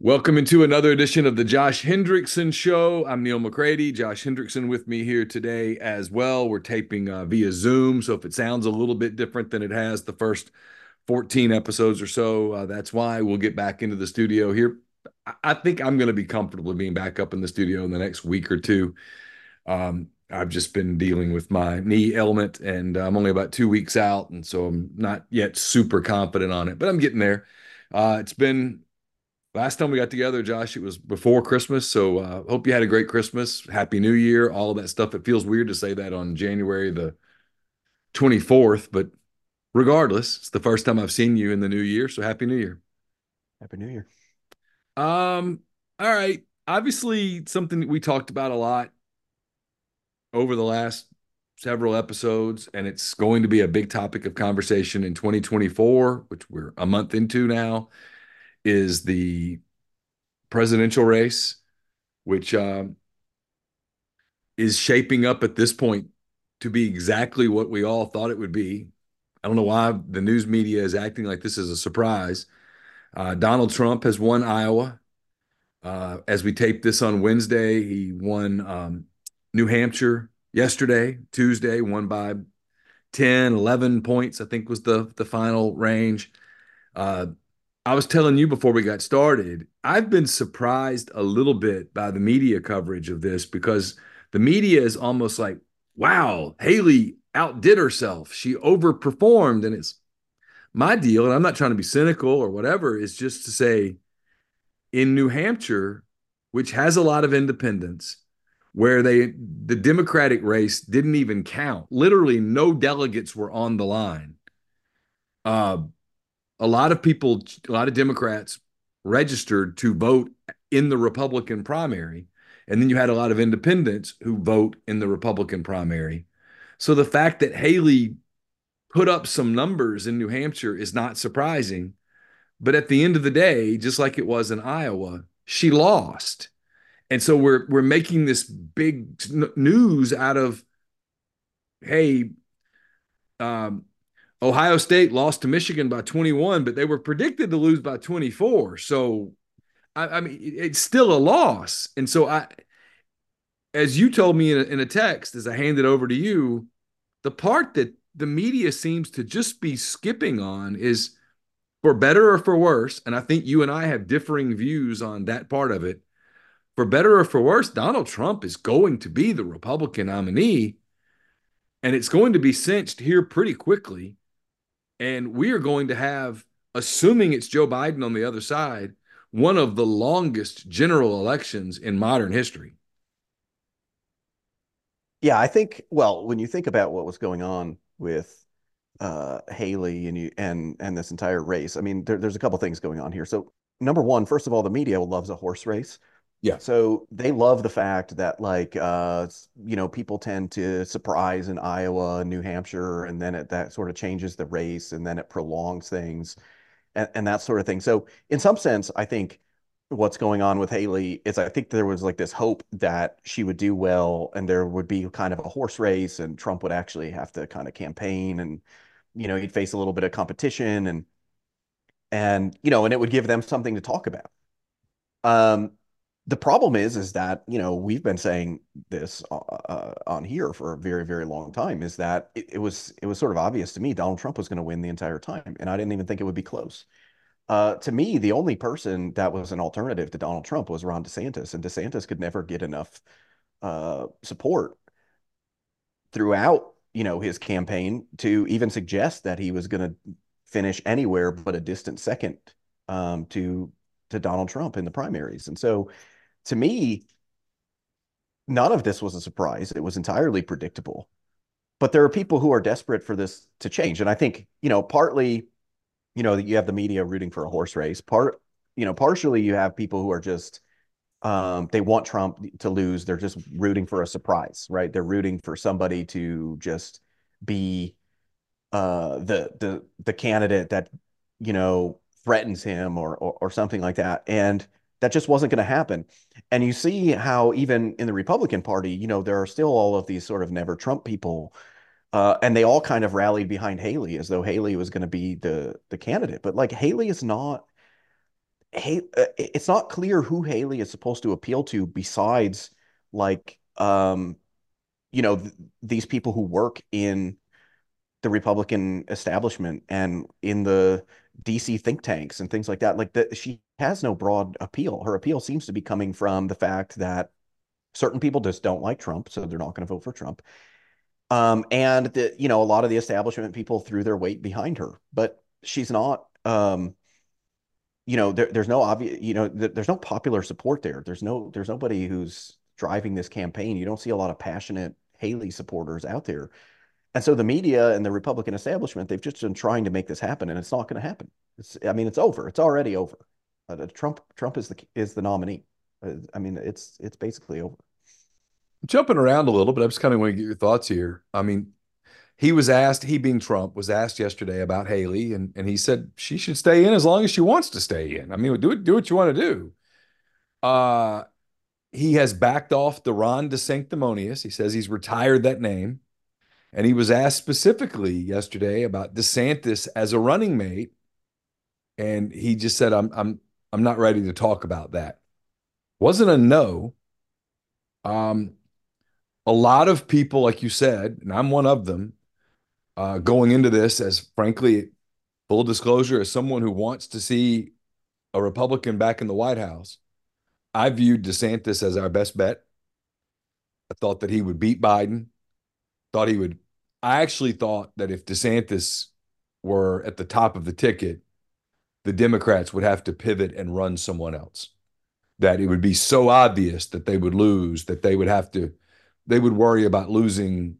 Welcome into another edition of the Josh Hendrickson Show. I'm Neil McCready. Josh Hendrickson with me here today as well. We're taping uh, via Zoom, so if it sounds a little bit different than it has the first 14 episodes or so, uh, that's why we'll get back into the studio here. I think I'm going to be comfortable being back up in the studio in the next week or two. Um, I've just been dealing with my knee ailment, and I'm only about two weeks out, and so I'm not yet super confident on it, but I'm getting there. Uh, it's been last time we got together, Josh, it was before Christmas. So uh, hope you had a great Christmas, Happy New Year, all of that stuff. It feels weird to say that on January the 24th, but regardless, it's the first time I've seen you in the new year. So Happy New Year. Happy New Year. Um, all right. Obviously, something that we talked about a lot over the last several episodes, and it's going to be a big topic of conversation in 2024, which we're a month into now is the presidential race, which um, is shaping up at this point to be exactly what we all thought it would be. I don't know why the news media is acting like this is a surprise. Uh, Donald Trump has won Iowa. Uh, as we tape this on Wednesday, he won um, New Hampshire yesterday, Tuesday, won by 10, 11 points, I think was the, the final range. Uh, I was telling you before we got started, I've been surprised a little bit by the media coverage of this because the media is almost like, wow, Haley outdid herself. She overperformed. And it's my deal, and I'm not trying to be cynical or whatever, is just to say in New Hampshire, which has a lot of independents, where they the Democratic race didn't even count. Literally, no delegates were on the line. Uh, a lot of people, a lot of Democrats registered to vote in the Republican primary. And then you had a lot of independents who vote in the Republican primary. So the fact that Haley put up some numbers in New Hampshire is not surprising. But at the end of the day, just like it was in Iowa, she lost. And so we're we're making this big news out of hey um, Ohio State lost to Michigan by 21, but they were predicted to lose by 24. So, I, I mean, it's still a loss. And so, I, as you told me in a, in a text, as I handed over to you, the part that the media seems to just be skipping on is for better or for worse. And I think you and I have differing views on that part of it. For better or for worse, Donald Trump is going to be the Republican nominee, and it's going to be cinched here pretty quickly. And we are going to have, assuming it's Joe Biden on the other side, one of the longest general elections in modern history. Yeah, I think, well, when you think about what was going on with uh, Haley and you and and this entire race, I mean, there, there's a couple things going on here. So, number one, first of all, the media loves a horse race. Yeah. So they love the fact that like uh you know people tend to surprise in Iowa, New Hampshire, and then it that sort of changes the race and then it prolongs things and, and that sort of thing. So in some sense, I think what's going on with Haley is I think there was like this hope that she would do well and there would be kind of a horse race and Trump would actually have to kind of campaign and you know he'd face a little bit of competition and and you know and it would give them something to talk about. Um the problem is, is that, you know, we've been saying this uh, uh, on here for a very, very long time, is that it, it was it was sort of obvious to me Donald Trump was going to win the entire time, and I didn't even think it would be close. Uh, to me, the only person that was an alternative to Donald Trump was Ron DeSantis, and DeSantis could never get enough uh, support throughout, you know, his campaign to even suggest that he was going to finish anywhere but a distant second um, to to Donald Trump in the primaries. And so to me, none of this was a surprise. It was entirely predictable. But there are people who are desperate for this to change. And I think, you know, partly, you know, that you have the media rooting for a horse race. Part, you know, partially you have people who are just um, they want Trump to lose. They're just rooting for a surprise, right? They're rooting for somebody to just be uh, the the the candidate that you know threatens him or, or, or something like that. And that just wasn't going to happen. And you see how even in the Republican Party, you know, there are still all of these sort of never Trump people. Uh, and they all kind of rallied behind Haley as though Haley was going to be the the candidate. But like Haley is not hey, uh, it's not clear who Haley is supposed to appeal to besides like um you know th these people who work in the Republican establishment and in the DC think tanks and things like that. Like that, she has no broad appeal. Her appeal seems to be coming from the fact that certain people just don't like Trump, so they're not going to vote for Trump. Um, and that you know, a lot of the establishment people threw their weight behind her, but she's not. Um, you know, there, there's no obvious. You know, th there's no popular support there. There's no. There's nobody who's driving this campaign. You don't see a lot of passionate Haley supporters out there. And so the media and the Republican establishment, they've just been trying to make this happen, and it's not going to happen. It's, I mean, it's over. It's already over. Uh, Trump, Trump is the is the nominee. Uh, I mean, it's it's basically over. Jumping around a little, but I just kind of want to get your thoughts here. I mean, he was asked, he being Trump, was asked yesterday about Haley, and and he said she should stay in as long as she wants to stay in. I mean, do it, do what you want to do. Uh, he has backed off the Ron DeSanctimonious. He says he's retired that name. And he was asked specifically yesterday about DeSantis as a running mate. And he just said, I'm I'm I'm not ready to talk about that. Wasn't a no. Um, a lot of people, like you said, and I'm one of them, uh, going into this as frankly, full disclosure, as someone who wants to see a Republican back in the White House, I viewed DeSantis as our best bet. I thought that he would beat Biden thought he would. I actually thought that if DeSantis were at the top of the ticket, the Democrats would have to pivot and run someone else. That it would be so obvious that they would lose that they would have to, they would worry about losing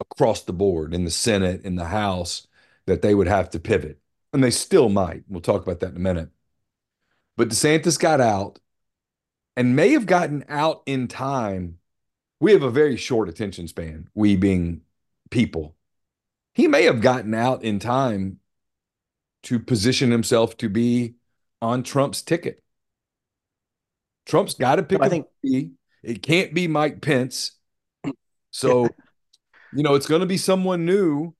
across the board in the Senate, in the House, that they would have to pivot. And they still might. We'll talk about that in a minute. But DeSantis got out and may have gotten out in time we have a very short attention span, we being people. He may have gotten out in time to position himself to be on Trump's ticket. Trump's got to pick. I think it can't be Mike Pence. So, you know, it's going to be someone new,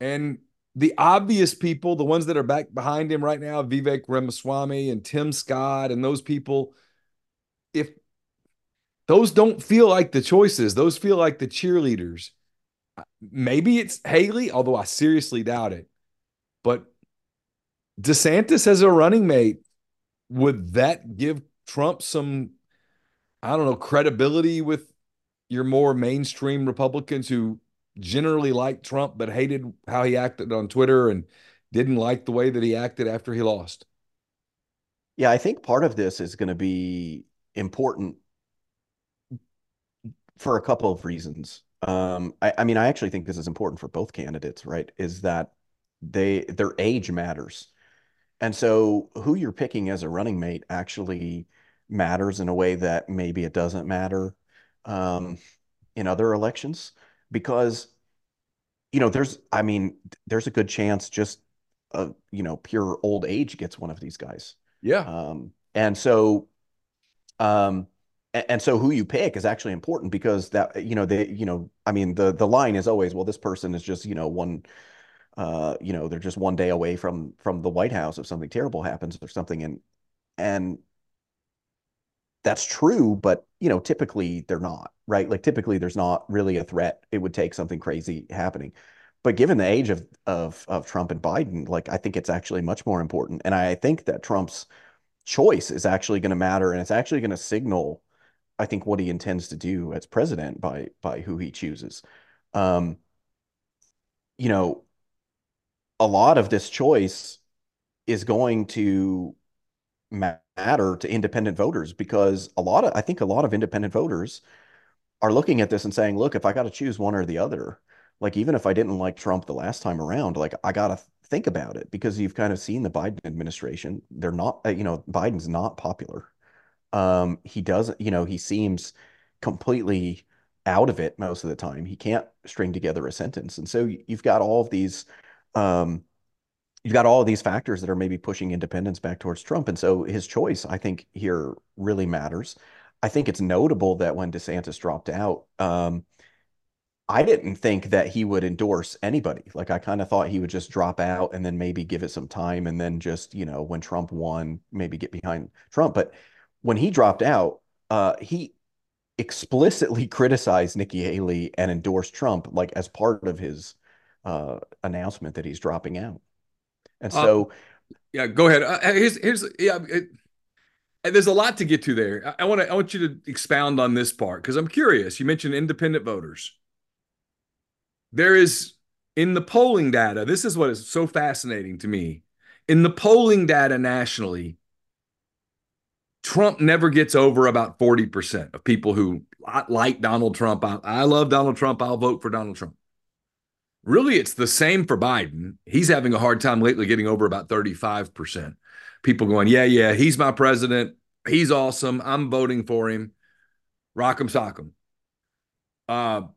and the obvious people, the ones that are back behind him right now, Vivek Ramaswamy and Tim Scott, and those people. If those don't feel like the choices. Those feel like the cheerleaders. Maybe it's Haley, although I seriously doubt it. But DeSantis as a running mate, would that give Trump some, I don't know, credibility with your more mainstream Republicans who generally liked Trump but hated how he acted on Twitter and didn't like the way that he acted after he lost? Yeah, I think part of this is going to be important for a couple of reasons. Um, I, I mean, I actually think this is important for both candidates, right? Is that they their age matters. And so who you're picking as a running mate actually matters in a way that maybe it doesn't matter um, in other elections because you know there's I mean there's a good chance just uh, you know pure old age gets one of these guys. Yeah. Um, and so um, and so who you pick is actually important because that you know they you know i mean the the line is always well this person is just you know one uh you know they're just one day away from from the white house if something terrible happens or something and and that's true, but you know, typically they're not, right? Like typically there's not really a threat. It would take something crazy happening. But given the age of of of Trump and Biden, like I think it's actually much more important. And I think that Trump's choice is actually going to matter and it's actually going to signal I think what he intends to do as president by by who he chooses. Um, you know, a lot of this choice is going to matter to independent voters because a lot of I think a lot of independent voters are looking at this and saying, look, if I got to choose one or the other, like even if I didn't like Trump the last time around, like I got to think about it because you've kind of seen the Biden administration. They're not, uh, you know, Biden's not popular. Um, he doesn't, you know, he seems completely out of it most of the time. He can't string together a sentence. And so you've got all of these um, you've got all of these factors that are maybe pushing independence back towards Trump. And so his choice, I think, here really matters. I think it's notable that when DeSantis dropped out, um, I didn't think that he would endorse anybody. Like I kind of thought he would just drop out and then maybe give it some time and then just, you know, when Trump won, maybe get behind Trump. But when he dropped out, uh, he explicitly criticized Nikki Haley and endorsed Trump like as part of his uh, announcement that he's dropping out. And uh, so, yeah, go ahead. Uh, here's here's yeah. It, there's a lot to get to there. I want to I want you to expound on this part because I'm curious. You mentioned independent voters. There is in the polling data. This is what is so fascinating to me. In the polling data nationally, Trump never gets over about 40% of people who like Donald Trump. I, I love Donald Trump. I'll vote for Donald Trump. Really, it's the same for Biden. He's having a hard time lately getting over about 35%. People going, yeah, yeah, he's my president. He's awesome. I'm voting for him. Rock Rock'em sock'em. Uh,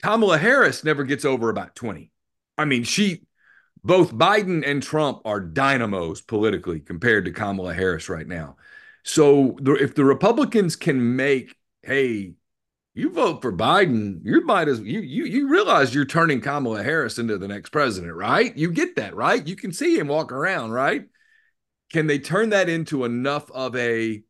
Kamala Harris never gets over about 20. I mean, she, both Biden and Trump are dynamos politically compared to Kamala Harris right now. So if the Republicans can make, hey, you vote for Biden, you might as you you you realize you're turning Kamala Harris into the next president, right? You get that, right? You can see him walk around, right? Can they turn that into enough of a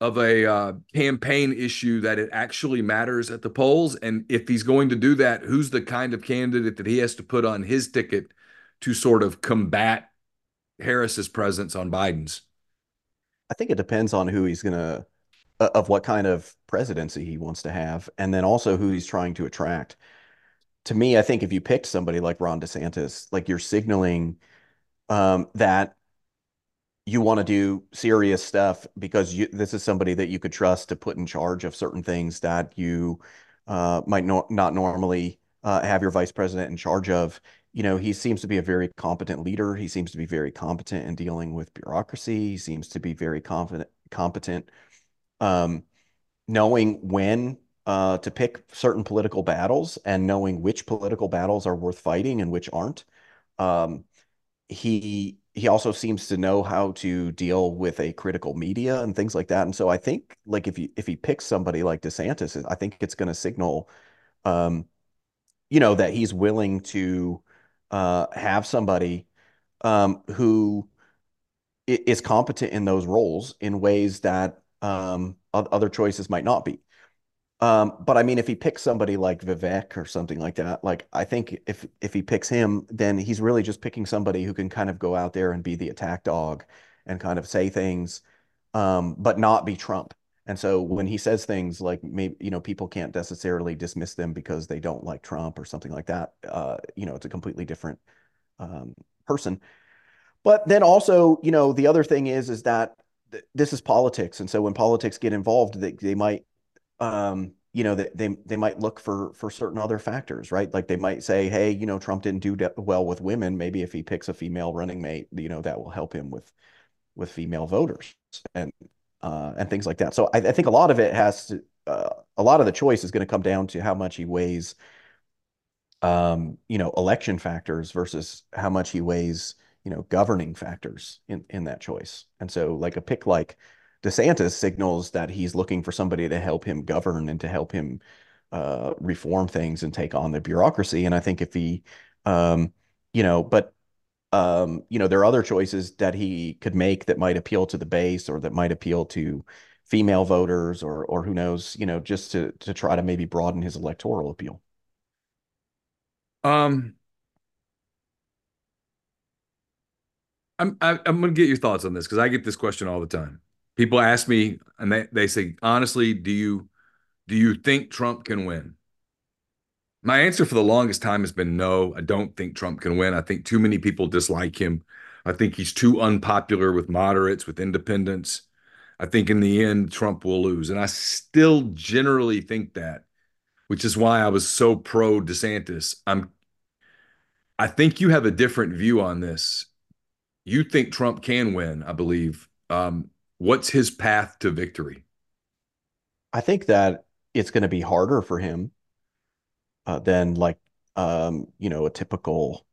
of a uh, campaign issue that it actually matters at the polls? And if he's going to do that, who's the kind of candidate that he has to put on his ticket to sort of combat Harris's presence on Biden's? I think it depends on who he's going to of what kind of presidency he wants to have, and then also who he's trying to attract. To me, I think if you picked somebody like Ron DeSantis, like you're signaling um, that you want to do serious stuff because you, this is somebody that you could trust to put in charge of certain things that you uh, might no, not normally uh, have your vice president in charge of. You know, he seems to be a very competent leader. He seems to be very competent in dealing with bureaucracy. He seems to be very confident, competent um, knowing when uh, to pick certain political battles and knowing which political battles are worth fighting and which aren't. Um, he he also seems to know how to deal with a critical media and things like that. And so I think like if you if he picks somebody like DeSantis, I think it's going to signal, um, you know, that he's willing to uh, have somebody um, who is competent in those roles in ways that um, other choices might not be. Um, but I mean, if he picks somebody like Vivek or something like that, like I think if if he picks him, then he's really just picking somebody who can kind of go out there and be the attack dog and kind of say things, um, but not be Trump. And so when he says things like maybe you know people can't necessarily dismiss them because they don't like Trump or something like that, uh, you know, it's a completely different um, person. But then also, you know, the other thing is is that this is politics, and so when politics get involved, they they might, um, you know, they, they they might look for for certain other factors, right? Like they might say, hey, you know, Trump didn't do well with women. Maybe if he picks a female running mate, you know, that will help him with with female voters and uh, and things like that. So I, I think a lot of it has to, uh, a lot of the choice is going to come down to how much he weighs, um, you know, election factors versus how much he weighs you know, governing factors in, in that choice. And so like a pick like DeSantis signals that he's looking for somebody to help him govern and to help him uh, reform things and take on the bureaucracy. And I think if he, um, you know, but um, you know, there are other choices that he could make that might appeal to the base or that might appeal to female voters or or who knows, you know, just to to try to maybe broaden his electoral appeal. Um, I'm I, am i am going to get your thoughts on this because I get this question all the time. People ask me, and they they say, honestly, do you do you think Trump can win? My answer for the longest time has been no. I don't think Trump can win. I think too many people dislike him. I think he's too unpopular with moderates, with independents. I think in the end, Trump will lose. And I still generally think that, which is why I was so pro DeSantis. I'm I think you have a different view on this. You think Trump can win, I believe. Um, what's his path to victory? I think that it's going to be harder for him uh, than like um, you know a typical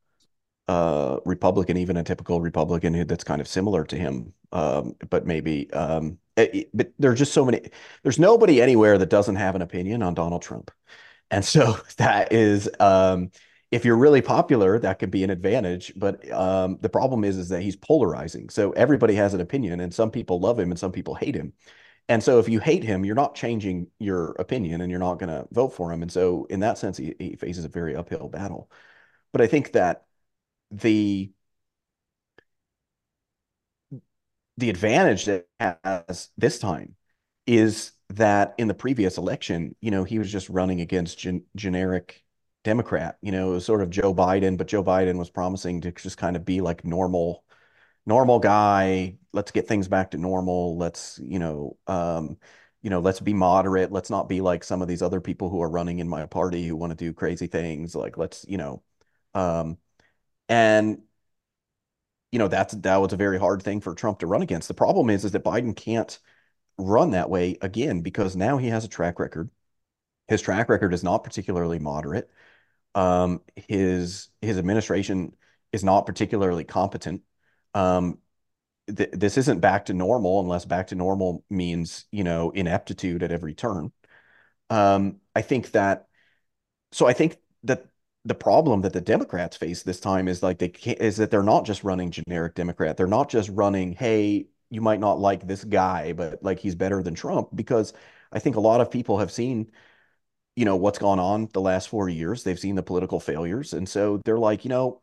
uh, Republican, even a typical Republican that's kind of similar to him. Um, but maybe um, it, it, but there's just so many. There's nobody anywhere that doesn't have an opinion on Donald Trump, and so that is um, if you're really popular, that could be an advantage. But um, the problem is, is that he's polarizing. So everybody has an opinion, and some people love him and some people hate him. And so if you hate him, you're not changing your opinion and you're not going to vote for him. And so in that sense, he, he faces a very uphill battle. But I think that the the advantage that has this time is that in the previous election, you know, he was just running against gen generic Democrat. You know, it was sort of Joe Biden, but Joe Biden was promising to just kind of be like normal normal guy. Let's get things back to normal. Let's, you know, um, you know, let's be moderate. Let's not be like some of these other people who are running in my party who want to do crazy things. Like, let's, you know, um, and you know, that's that was a very hard thing for Trump to run against. The problem is, is that Biden can't run that way again because now he has a track record. His track record is not particularly moderate. Um, his his administration is not particularly competent um, th this isn't back to normal unless back to normal means, you know, ineptitude at every turn. Um, I think that, so I think that the problem that the Democrats face this time is like they can't, is that they're not just running generic Democrat. They're not just running, hey, you might not like this guy, but like he's better than Trump because I think a lot of people have seen, you know, what's gone on the last four years. They've seen the political failures. And so they're like, you know,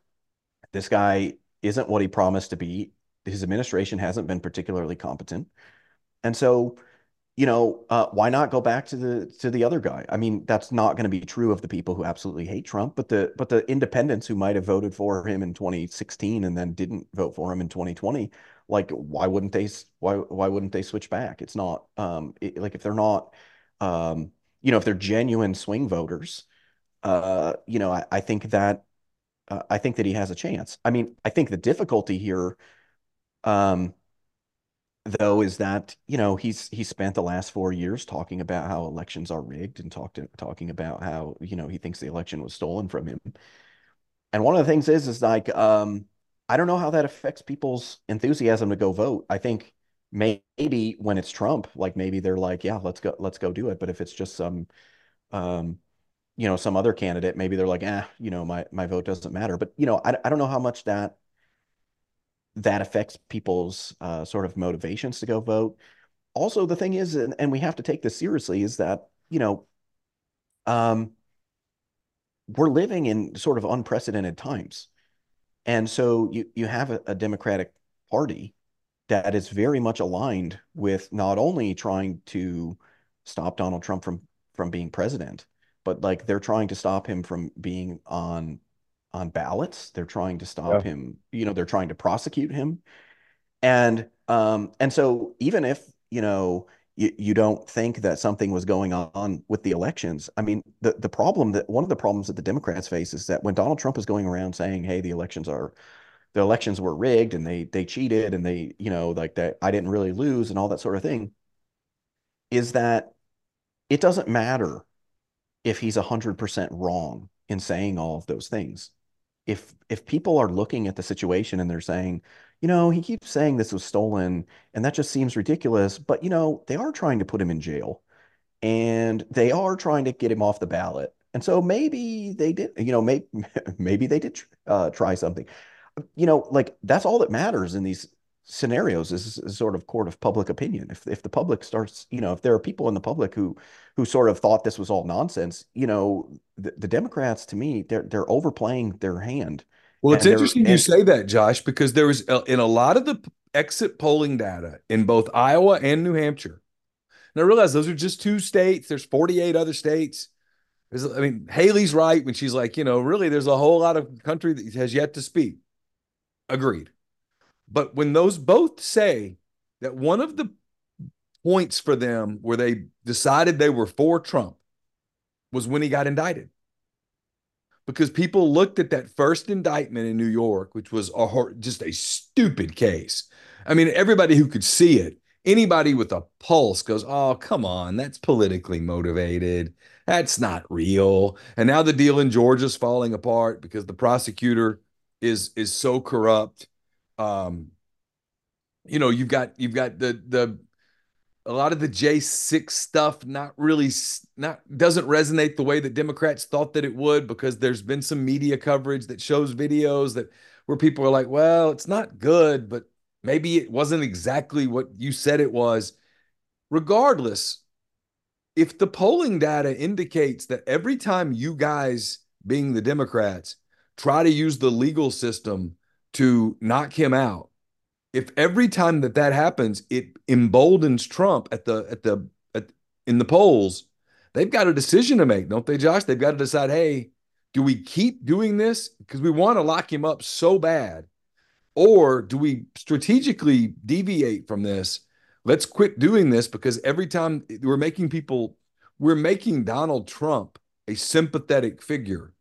this guy isn't what he promised to be. His administration hasn't been particularly competent. And so, you know, uh, why not go back to the to the other guy? I mean, that's not going to be true of the people who absolutely hate Trump, but the but the independents who might have voted for him in 2016 and then didn't vote for him in 2020, like why wouldn't they why why wouldn't they switch back? It's not um it, like if they're not um you know if they're genuine swing voters, uh you know I, I think that uh, I think that he has a chance. I mean, I think the difficulty here, um, though, is that you know he's he spent the last four years talking about how elections are rigged and talked talking about how you know he thinks the election was stolen from him. And one of the things is is like um, I don't know how that affects people's enthusiasm to go vote. I think maybe when it's Trump, like maybe they're like, yeah, let's go, let's go do it. But if it's just some um, you know, some other candidate, maybe they're like, ah, you know, my my vote doesn't matter. But you know, I I don't know how much that that affects people's uh, sort of motivations to go vote. Also, the thing is, and, and we have to take this seriously, is that you know, um, we're living in sort of unprecedented times, and so you you have a, a Democratic Party that is very much aligned with not only trying to stop Donald Trump from from being president but like they're trying to stop him from being on on ballots. They're trying to stop yeah. him, you know, they're trying to prosecute him. And um and so even if, you know, you, you don't think that something was going on with the elections. I mean, the the problem that one of the problems that the Democrats face is that when Donald Trump is going around saying, "Hey, the elections are the elections were rigged and they they cheated and they, you know, like that I didn't really lose and all that sort of thing," is that it doesn't matter if he's 100% wrong in saying all of those things. If if people are looking at the situation and they're saying, you know, he keeps saying this was stolen and that just seems ridiculous, but you know, they are trying to put him in jail and they are trying to get him off the ballot. And so maybe they did, you know, maybe maybe they did uh, try something. You know, like that's all that matters in these scenarios is, is sort of court of public opinion. If if the public starts, you know, if there are people in the public who who sort of thought this was all nonsense, you know, the, the Democrats to me they're they're overplaying their hand. Well, it's interesting you say that, Josh, because there was uh, in a lot of the exit polling data in both Iowa and New Hampshire. And I realize those are just two states. There's 48 other states. There's, I mean, Haley's right when she's like, you know, really, there's a whole lot of country that has yet to speak. Agreed. But when those both say that one of the points for them where they decided they were for Trump was when he got indicted. Because people looked at that first indictment in New York, which was a, just a stupid case. I mean, everybody who could see it, anybody with a pulse goes, oh, come on, that's politically motivated. That's not real. And now the deal in Georgia's falling apart because the prosecutor is is so corrupt um, you know, you've got you've got the the a lot of the J6 stuff not really not doesn't resonate the way that Democrats thought that it would because there's been some media coverage that shows videos that where people are like, well, it's not good, but maybe it wasn't exactly what you said it was. Regardless, if the polling data indicates that every time you guys, being the Democrats, try to use the legal system to knock him out. If every time that that happens, it emboldens Trump at the at the at, in the polls, they've got a decision to make, don't they, Josh? They've got to decide, hey, do we keep doing this because we want to lock him up so bad, or do we strategically deviate from this? Let's quit doing this because every time we're making people, we're making Donald Trump a sympathetic figure.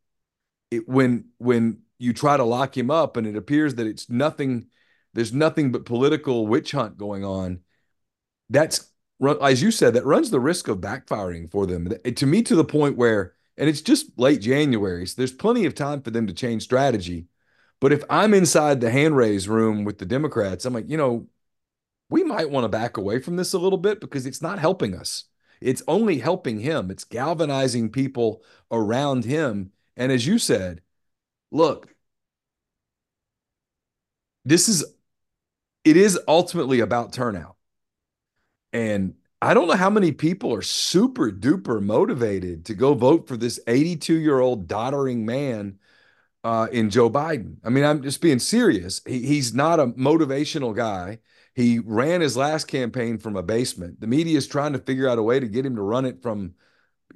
It, when when you try to lock him up and it appears that it's nothing there's nothing but political witch hunt going on. That's as you said that runs the risk of backfiring for them. To me to the point where and it's just late january so there's plenty of time for them to change strategy. But if i'm inside the hand raise room with the democrats i'm like you know we might want to back away from this a little bit because it's not helping us. It's only helping him. It's galvanizing people around him. And as you said look this is it is ultimately about turnout. And I don't know how many people are super duper motivated to go vote for this 82 year old doddering man uh, in Joe Biden. I mean, I'm just being serious. He, he's not a motivational guy. He ran his last campaign from a basement. The media is trying to figure out a way to get him to run it from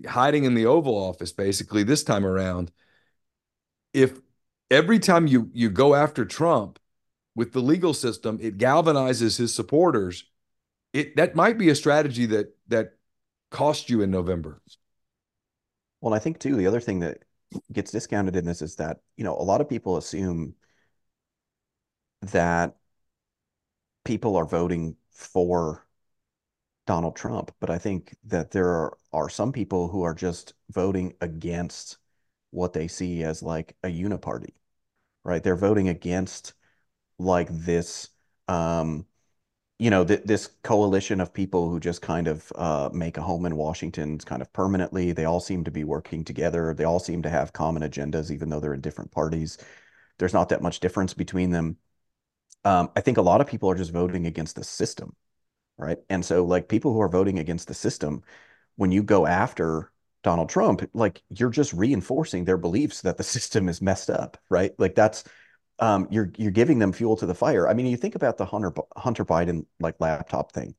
hiding in the Oval Office, basically, this time around. If every time you you go after Trump, with the legal system, it galvanizes his supporters. It that might be a strategy that that cost you in November. Well, I think too the other thing that gets discounted in this is that you know a lot of people assume that people are voting for Donald Trump, but I think that there are, are some people who are just voting against what they see as like a uniparty, right? They're voting against like this um, you know th this coalition of people who just kind of uh, make a home in Washington kind of permanently. They all seem to be working together. They all seem to have common agendas, even though they're in different parties. There's not that much difference between them. Um, I think a lot of people are just voting against the system, right? And so, like people who are voting against the system, when you go after Donald Trump, like you're just reinforcing their beliefs that the system is messed up, right? Like that's um, you're you're giving them fuel to the fire. I mean, you think about the Hunter Hunter Biden like laptop thing.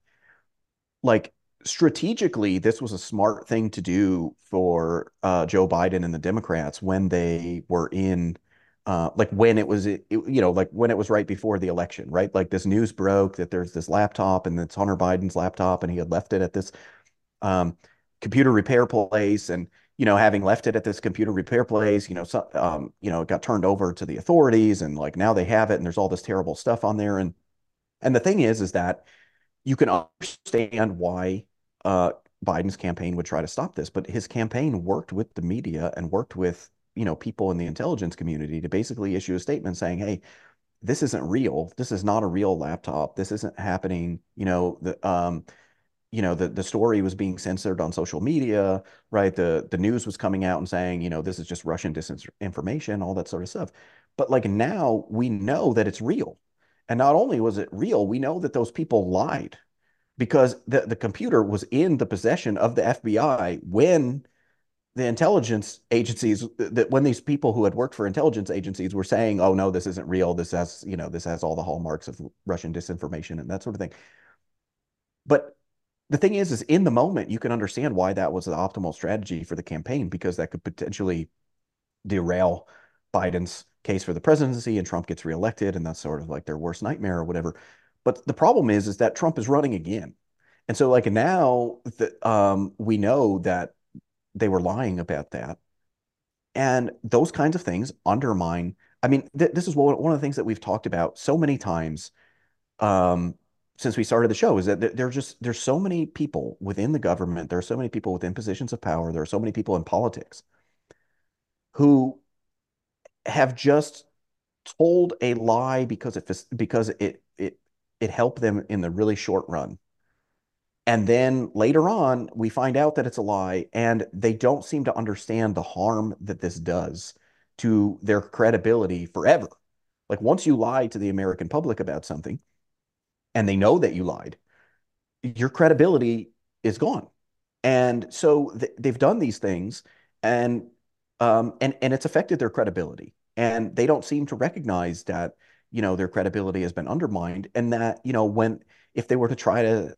Like strategically, this was a smart thing to do for uh, Joe Biden and the Democrats when they were in, uh, like when it was, it, you know, like when it was right before the election, right? Like this news broke that there's this laptop and it's Hunter Biden's laptop, and he had left it at this um, computer repair place, and you know, having left it at this computer repair place, you know, so, um, you know, it got turned over to the authorities and like now they have it and there's all this terrible stuff on there. And, and the thing is, is that you can understand why, uh, Biden's campaign would try to stop this, but his campaign worked with the media and worked with, you know, people in the intelligence community to basically issue a statement saying, Hey, this isn't real. This is not a real laptop. This isn't happening. You know, the, um, you know the the story was being censored on social media right the the news was coming out and saying you know this is just russian disinformation all that sort of stuff but like now we know that it's real And not only was it real, we know that those people lied because the, the computer was in the possession of the FBI when the intelligence agencies uh, that when these people who had worked for intelligence agencies were saying, "Oh no, this isn't real. This has you know this has all the hallmarks of Russian disinformation and that sort of thing." But the thing is, is in the moment you can understand why that was the optimal strategy for the campaign because that could potentially derail Biden's case for the presidency and Trump gets reelected and that's sort of like their worst nightmare or whatever. But the problem is, is that Trump is running again. And so like now that um, we know that they were lying about that. And those kinds of things undermine. I mean, th this is one of the things that we've talked about so many times um, since we started the show is that there's just there's so many people within the government, there are so many people within positions of power, there are so many people in politics who have just told a lie because it because it it it helped them in the really short run. And then later on, we find out that it's a lie, and they don't seem to understand the harm that this does to their credibility forever. Like once you lie to the American public about something, and they know that you lied, your credibility is gone. And so th they've done these things, and um, and and it's affected their credibility, and they don't seem to recognize that you know their credibility has been undermined, and that you know when if they were to try to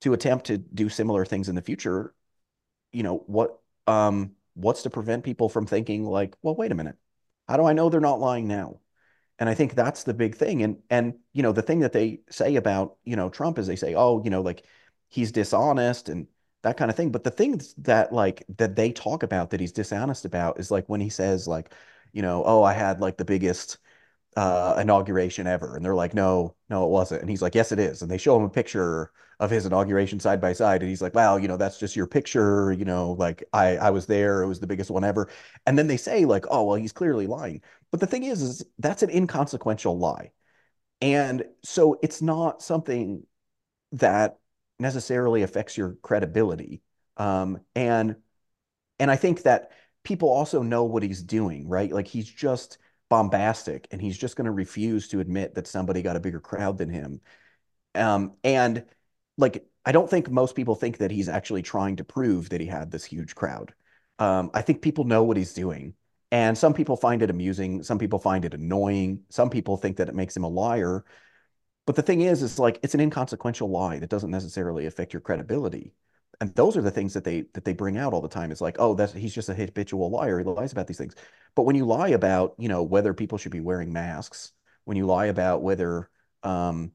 to attempt to do similar things in the future, you know, what um what's to prevent people from thinking like, well, wait a minute. How do I know they're not lying now? And I think that's the big thing. And and you know, the thing that they say about, you know, Trump is they say, "Oh, you know, like he's dishonest and that kind of thing." But the things that like that they talk about that he's dishonest about is like when he says like, you know, "Oh, I had like the biggest uh, inauguration ever. And they're like, no, no, it wasn't. And he's like, yes, it is. And they show him a picture of his inauguration side by side. And he's like, wow, you know, that's just your picture. You know, like I, I was there. It was the biggest one ever. And then they say like, oh, well, he's clearly lying. But the thing is, is that's an inconsequential lie. And so it's not something that necessarily affects your credibility. Um, and, and I think that people also know what he's doing, right? Like he's just, bombastic and he's just going to refuse to admit that somebody got a bigger crowd than him. Um, and like, I don't think most people think that he's actually trying to prove that he had this huge crowd. Um, I think people know what he's doing. And some people find it amusing. Some people find it annoying. Some people think that it makes him a liar. But the thing is, is like, it's an inconsequential lie that doesn't necessarily affect your credibility and those are the things that they that they bring out all the time it's like oh that's he's just a habitual liar he lies about these things but when you lie about you know whether people should be wearing masks when you lie about whether um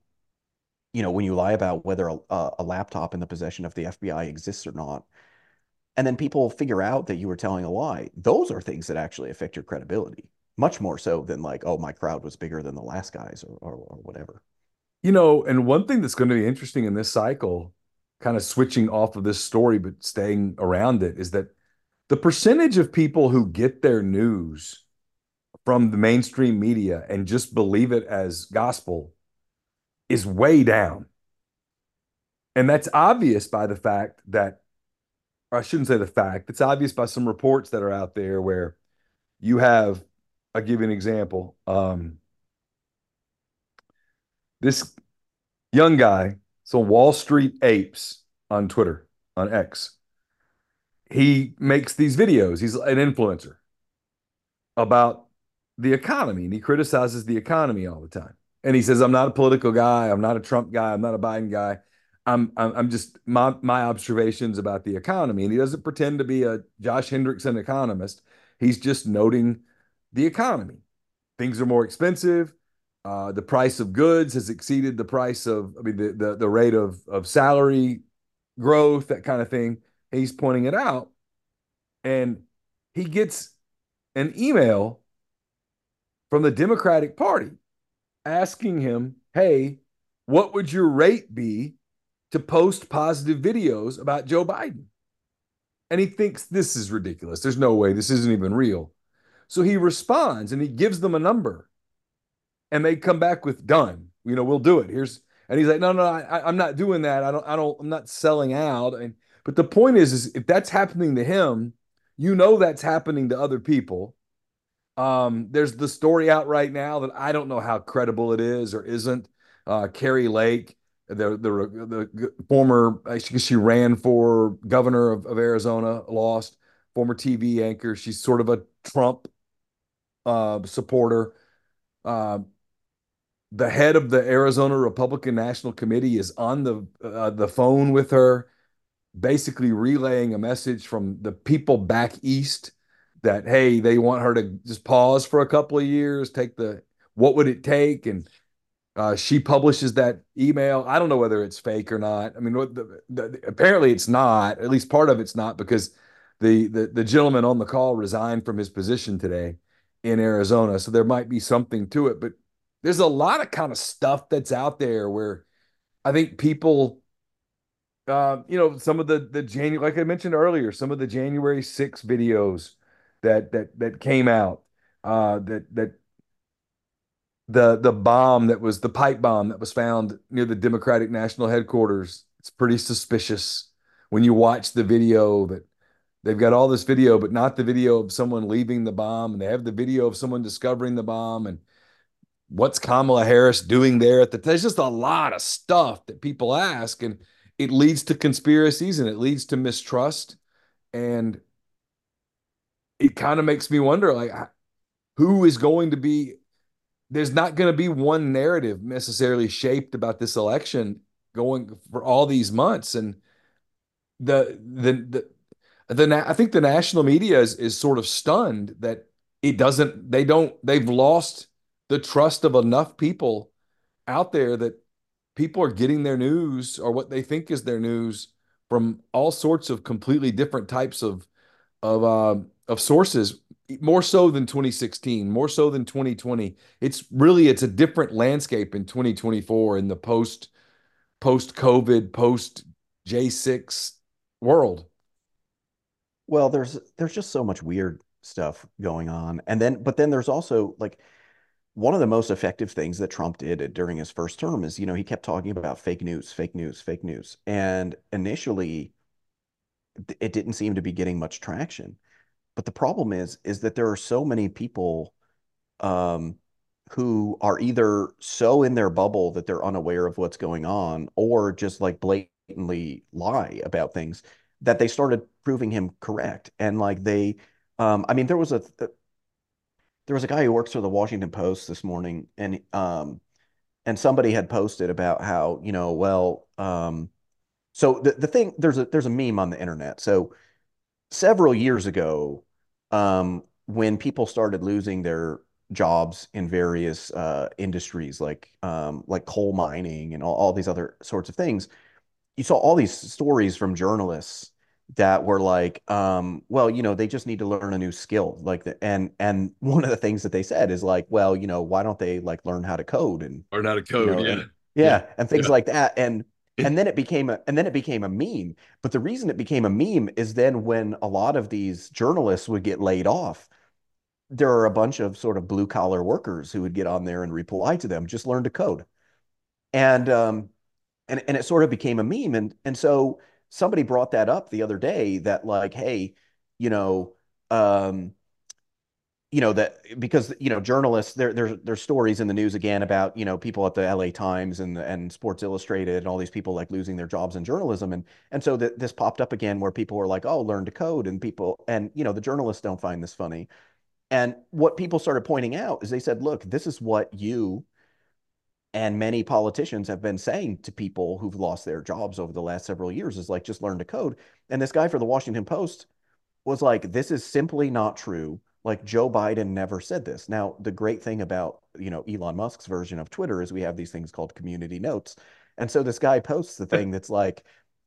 you know when you lie about whether a, a laptop in the possession of the fbi exists or not and then people figure out that you were telling a lie those are things that actually affect your credibility much more so than like oh my crowd was bigger than the last guys or, or, or whatever. You know and one thing that's going to be interesting in this cycle kind of switching off of this story but staying around it is that the percentage of people who get their news from the mainstream media and just believe it as gospel is way down. And that's obvious by the fact that, I shouldn't say the fact, it's obvious by some reports that are out there where you have, I'll give you an example. Um, this young guy so Wall Street Apes on Twitter, on X. He makes these videos. He's an influencer about the economy and he criticizes the economy all the time. And he says, I'm not a political guy. I'm not a Trump guy. I'm not a Biden guy. I'm, I'm, I'm just my, my observations about the economy. And he doesn't pretend to be a Josh Hendrickson economist. He's just noting the economy. Things are more expensive. Uh, the price of goods has exceeded the price of, I mean, the the, the rate of of salary growth, that kind of thing. He's pointing it out, and he gets an email from the Democratic Party asking him, "Hey, what would your rate be to post positive videos about Joe Biden?" And he thinks this is ridiculous. There's no way this isn't even real. So he responds and he gives them a number and they come back with done. You know, we'll do it. Here's and he's like, no, no, I, I'm not doing that. I don't, I don't, I'm not selling out. And but the point is, is if that's happening to him, you know that's happening to other people. Um, there's the story out right now that I don't know how credible it is or isn't. Uh, Kari Lake, the the the former, she ran for governor of, of Arizona, lost. Former TV anchor. She's sort of a Trump uh, supporter. Uh, the head of the Arizona Republican National Committee is on the uh, the phone with her, basically relaying a message from the people back east that hey, they want her to just pause for a couple of years, take the what would it take, and uh, she publishes that email. I don't know whether it's fake or not. I mean, the, the, apparently it's not. At least part of it's not because the, the the gentleman on the call resigned from his position today in Arizona, so there might be something to it. But there's a lot of kind of stuff that's out there where I think people, uh, you know, some of the the January, like I mentioned earlier, some of the January 6 videos that that that came out, uh, that that the the bomb that was the pipe bomb that was found near the Democratic National Headquarters. It's pretty suspicious when you watch the video that they've got all this video, but not the video of someone leaving the bomb, and they have the video of someone discovering the bomb and what's Kamala Harris doing there at the there's just a lot of stuff that people ask and it leads to conspiracies and it leads to mistrust and it kind of makes me wonder like who is going to be there's not going to be one narrative necessarily shaped about this election going for all these months. And the the the, the I think the national media is is sort of stunned that it doesn't they don't they've lost the trust of enough people out there that people are getting their news or what they think is their news from all sorts of completely different types of of uh, of sources more so than 2016 more so than 2020 it's really it's a different landscape in 2024 in the post post covid post j6 world well there's there's just so much weird stuff going on and then but then there's also like one of the most effective things that Trump did during his first term is, you know, he kept talking about fake news, fake news, fake news. And initially, it didn't seem to be getting much traction. But the problem is, is that there are so many people um, who are either so in their bubble that they're unaware of what's going on, or just like blatantly lie about things that they started proving him correct. And like they, um, I mean, there was a, there was a guy who works for the Washington Post this morning, and um, and somebody had posted about how you know, well, um, so the the thing there's a there's a meme on the internet. So several years ago, um, when people started losing their jobs in various uh, industries like um, like coal mining and all, all these other sorts of things, you saw all these stories from journalists that were like, um, well, you know, they just need to learn a new skill. Like the, and and one of the things that they said is like, well, you know, why don't they like learn how to code and learn how to code, you know, yeah. And, yeah. yeah, and things yeah. like that. And and then it became a and then it became a meme. But the reason it became a meme is then when a lot of these journalists would get laid off, there are a bunch of sort of blue collar workers who would get on there and reply to them, just learn to code. And um and and it sort of became a meme. And and so somebody brought that up the other day that like, hey, you know, um, you know that because you know journalists there there's there's stories in the news again about you know people at the LA Times and and Sports Illustrated and all these people like losing their jobs in journalism. And and so that this popped up again where people were like oh learn to code and people and you know the journalists don't find this funny. And what people started pointing out is they said look this is what you and many politicians have been saying to people who've lost their jobs over the last several years is like just learn to code. And this guy for the washington post was like this is simply not true like joe biden never said this now the great thing about you know elon musk's version of twitter is we have these things called community notes and so this guy posts the thing that's like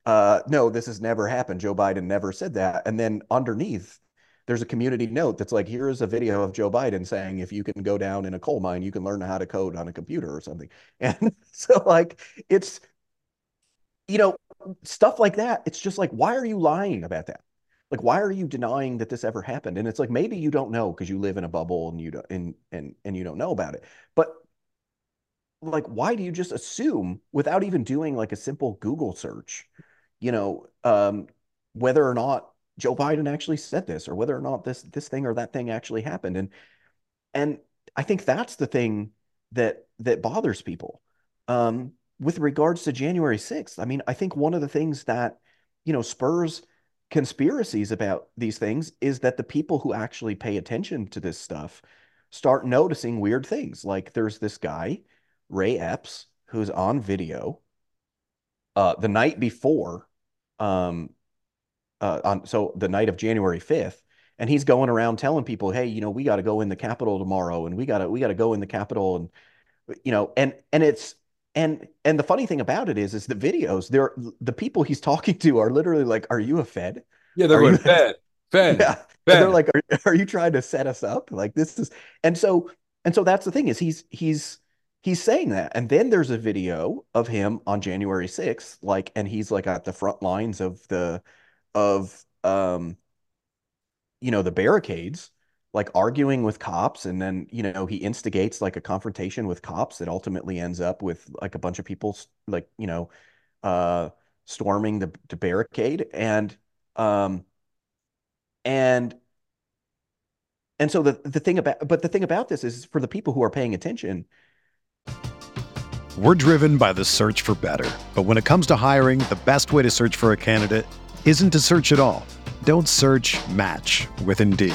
uh, no this has never happened joe biden never said that and then underneath there's a community note that's like, here's a video of Joe Biden saying, if you can go down in a coal mine, you can learn how to code on a computer or something. And so, like, it's, you know, stuff like that. It's just like, why are you lying about that? Like, why are you denying that this ever happened? And it's like, maybe you don't know because you live in a bubble and you don't, and, and, and you don't know about it. But like, why do you just assume without even doing like a simple Google search, you know, um, whether or not Joe Biden actually said this or whether or not this this thing or that thing actually happened. And and I think that's the thing that that bothers people. Um, with regards to January 6th, I mean, I think one of the things that, you know, spurs conspiracies about these things is that the people who actually pay attention to this stuff start noticing weird things. Like there's this guy, Ray Epps, who's on video uh, the night before, um, uh, on so the night of January 5th, and he's going around telling people, "Hey, you know, we got to go in the Capitol tomorrow, and we got to we got to go in the Capitol, and you know, and and it's and and the funny thing about it is, is the videos. They're the people he's talking to are literally like, "Are you a Fed? Yeah, they're you- Fed, Fed, Yeah, Fed. they're like, are, are you trying to set us up? Like this is, and so, and so that's the thing is he's he's he's saying that, and then there's a video of him on January 6th, like, and he's like at the front lines of the of um, you know, the barricades, like arguing with cops, and then you know he instigates like a confrontation with cops that ultimately ends up with like a bunch of people like you know, uh, storming the, the barricade, and um and and so the the thing about but the thing about this is for the people who are paying attention We're driven by the search for better. But when it comes to hiring, the best way to search for a candidate isn't to search at all. Don't search, match with Indeed.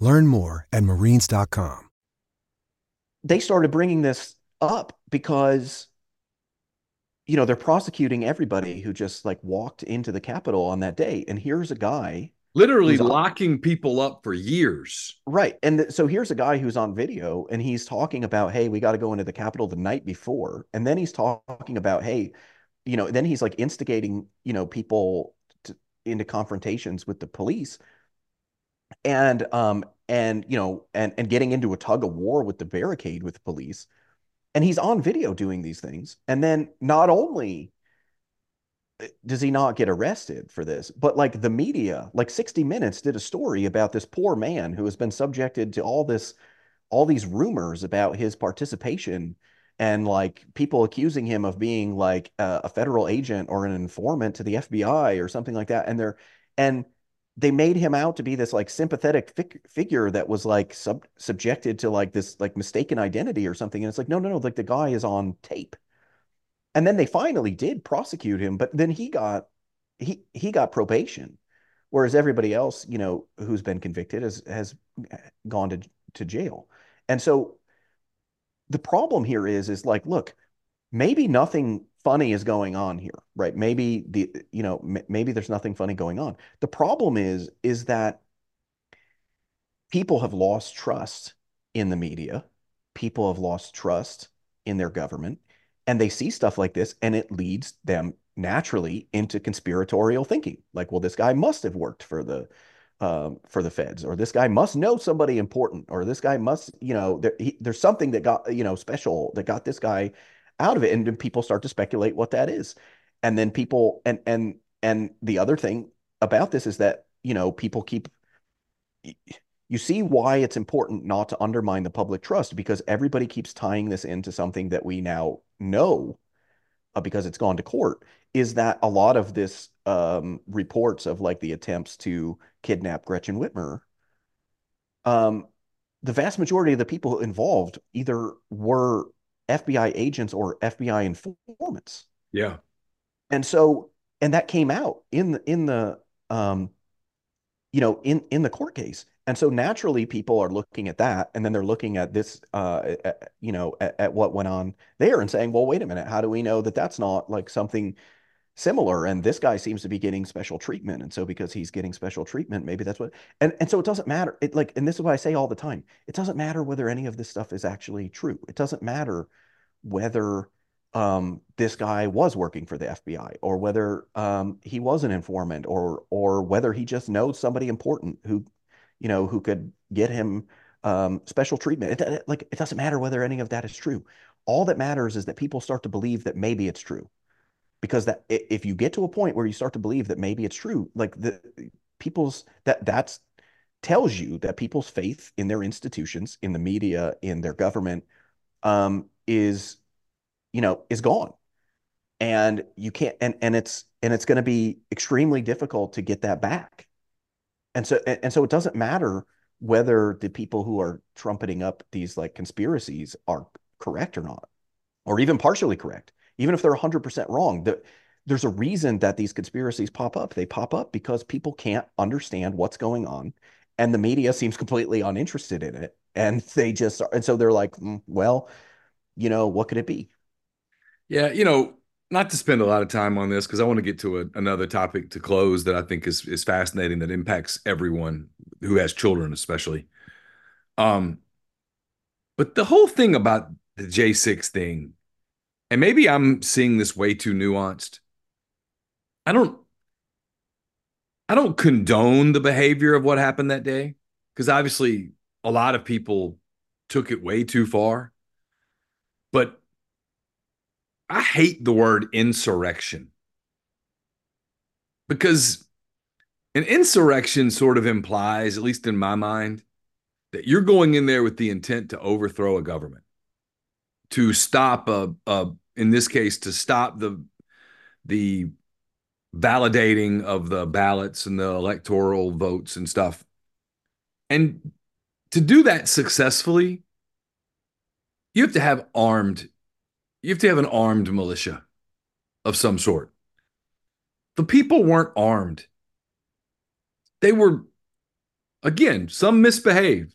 Learn more at marines.com. they started bringing this up because you know they're prosecuting everybody who just like walked into the capitol on that day and here's a guy Literally Who's on- locking people up for years. right and th- so here's a guy who's on video and he's talking about hey we got to go into the capitol the night before and then he's talking about hey you know then he's like instigating you know people to, into confrontations with the police and um and you know and and getting into a tug of war with the barricade with the police. And he's on video doing these things. And then not only uh, does he not get arrested for this but like the media like 60 minutes did a story about this poor man who has been subjected to all this all these rumors about his participation and like people accusing him of being like a, a federal agent or an informant to the FBI or something like that. And they're and they made him out to be this like sympathetic fig- figure that was like sub- subjected to like this like mistaken identity or something and it's like no no no like the guy is on tape. And then they finally did prosecute him but then he got he he got probation whereas everybody else you know who's been convicted has has eh, gone to to jail. And so the problem here is is like look maybe nothing funny is going on here right? Maybe the you know m- maybe there's nothing funny going on. The problem is is that people have lost trust in the media. People have lost trust in their government and they see stuff like this and it leads them naturally into conspiratorial thinking like well this guy must have worked for the um, for the feds or this guy must know somebody important or this guy must you know there, he, there's something that got you know special that got this guy out of it and then people start to speculate what that is. And then people and and and the other thing about this is that you know people keep you see why it's important not to undermine the public trust because everybody keeps tying this into something that we now know uh, because it's gone to court is that a lot of this um, reports of like the attempts to kidnap Gretchen Whitmer, um, the vast majority of the people involved either were FBI agents or FBI informants. Yeah. And so, and that came out in the, in the, um, you know, in, in the court case. And so naturally people are looking at that and then they're looking at this, uh, at, you know, at, at what went on there and saying, well, wait a minute, how do we know that that's not like something similar and this guy seems to be getting special treatment and so because he's getting special treatment maybe that's what and and so it doesn't matter it like and this is what i say all the time it doesn't matter whether any of this stuff is actually true it doesn't matter whether um, this guy was working for the FBI or whether um, he was an informant or or whether he just knows somebody important who you know who could get him um, special treatment it, it, like it doesn't matter whether any of that is true all that matters is that people start to believe that maybe it's true because that if you get to a point where you start to believe that maybe it's true like the people's that that's tells you that people's faith in their institutions in the media in their government um, is you know is gone. And you can't and and it's and it's going to be extremely difficult to get that back. And so and, and so it doesn't matter whether the people who are trumpeting up these like conspiracies are correct or not or even partially correct even if they're 100% wrong, the, there's a reason that these conspiracies pop up. They pop up because people can't understand what's going on, and the media seems completely uninterested in it. And they just, and so they're like, mm, well, you know, what could it be? Yeah, you know, not to spend a lot of time on this because I want to get to a, another topic to close that I think is is fascinating that impacts everyone who has children, especially. Um, but the whole thing about the J6 thing and maybe I'm seeing this way too nuanced. I don't I don't condone the behavior of what happened that day because obviously a lot of people took it way too far. But I hate the word insurrection because an insurrection sort of implies, at least in my mind, that you're going in there with the intent to overthrow a government, to stop a, a in this case to stop the the validating of the ballots and the electoral votes and stuff. And to do that successfully, you have to have armed you have to have an armed militia of some sort. The people weren't armed. They were again, some misbehaved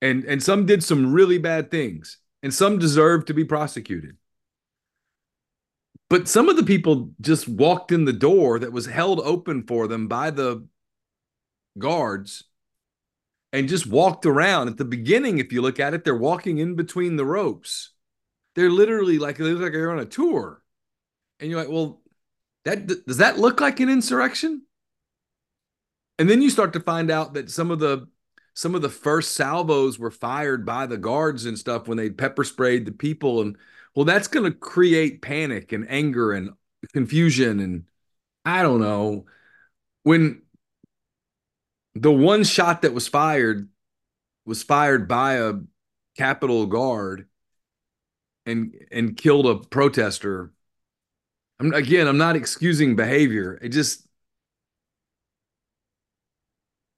and and some did some really bad things and some deserve to be prosecuted. But some of the people just walked in the door that was held open for them by the guards and just walked around. At the beginning, if you look at it, they're walking in between the ropes. They're literally like they look like they're on a tour. And you're like, well, that does that look like an insurrection? And then you start to find out that some of the some of the first salvos were fired by the guards and stuff when they pepper sprayed the people and well, that's going to create panic and anger and confusion. And I don't know. When the one shot that was fired was fired by a Capitol Guard and and killed a protester. I'm again, I'm not excusing behavior. It just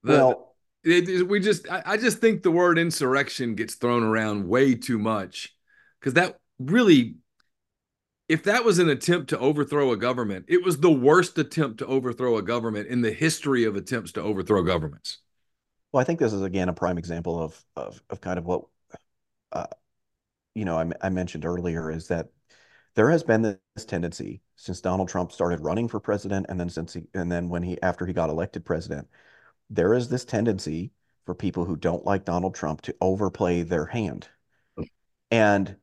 the, well, it, we just I, I just think the word insurrection gets thrown around way too much because that really if that was an attempt to overthrow a government, it was the worst attempt to overthrow a government in the history of attempts to overthrow governments. Well, I think this is again a prime example of of, of kind of what uh, you know I, I mentioned earlier is that there has been this tendency since Donald Trump started running for president, and then since he and then when he after he got elected president, there is this tendency for people who don't like Donald Trump to overplay their hand, and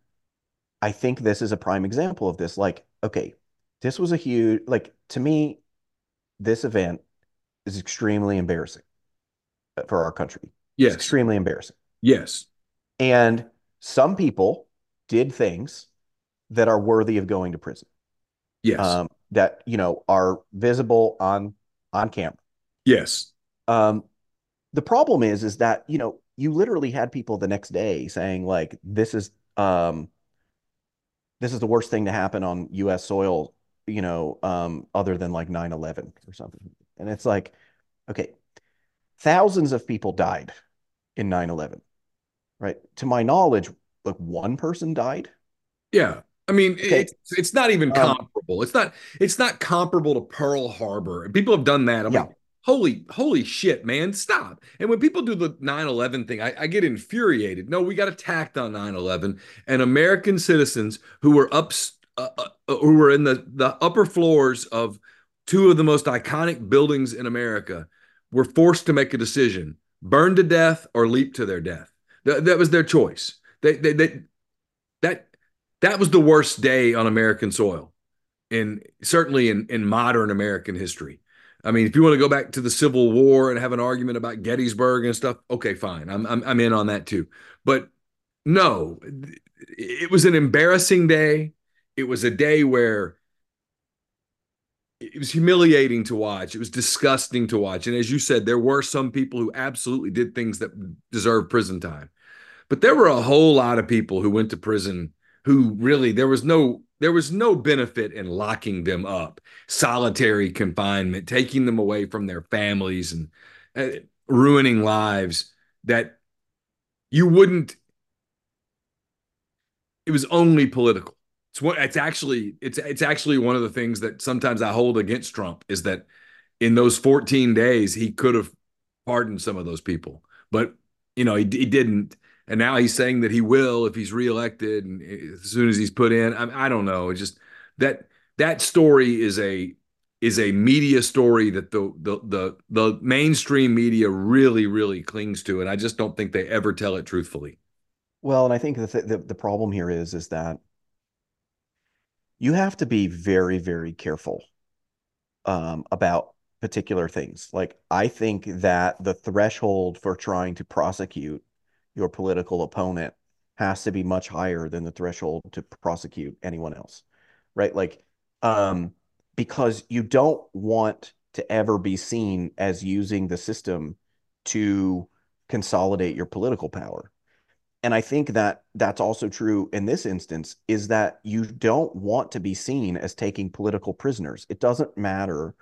I think this is a prime example of this. Like, okay, this was a huge, like, to me, this event is extremely embarrassing for our country. Yes. It's extremely embarrassing. Yes. And some people did things that are worthy of going to prison. Yes. Um, that, you know, are visible on on camera. Yes. Um, the problem is, is that, you know, you literally had people the next day saying like, this is, um, this is the worst thing to happen on U.S. soil, you know, um, other than like 9/11 or something. And it's like, okay, thousands of people died in 9/11, right? To my knowledge, like one person died. Yeah. I mean, Okay. it's it's not even Um, comparable. It's not it's not comparable to Pearl Harbor. People have done that. I'm Yeah. like, holy, holy shit, man, stop. And when people do the 9-11 thing, I, I get infuriated. No, we got attacked on 9-11, and American citizens who were up uh, uh, who were in the, the upper floors of two of the most iconic buildings in America were forced to make a decision: burn to death or leap to their death. That, that was their choice. They, they, they that that was the worst day on American soil, in certainly in in modern American history. I mean, if you want to go back to the Civil War and have an argument about Gettysburg and stuff, okay, fine, I'm I'm, I'm in on that too. But no, it was an embarrassing day. It was a day where it was humiliating to watch. It was disgusting to watch. And as you said, there were some people who absolutely did things that deserve prison time. But there were a whole lot of people who went to prison who really there was no there was no benefit in locking them up, solitary confinement, taking them away from their families and uh, ruining lives that you wouldn't it was only political. It's what it's actually it's it's actually one of the things that sometimes I hold against Trump is that in those 14 days he could have pardoned some of those people, but you know he, he didn't, and now he's saying that he will if he's reelected and as soon as he's put in. I, I don't know. It's just that that story is a is a media story that the the the the mainstream media really really clings to, and I just don't think they ever tell it truthfully. Well, and I think the, th the the problem here is is that you have to be very, very careful um, about particular things. Like I think that the threshold for trying to prosecute your political opponent has to be much higher than the threshold to prosecute anyone else, right? Like, um, because you don't want to ever be seen as using the system to consolidate your political power and I think that that's also true in this instance is that you don't want to be seen as taking political prisoners. It doesn't matter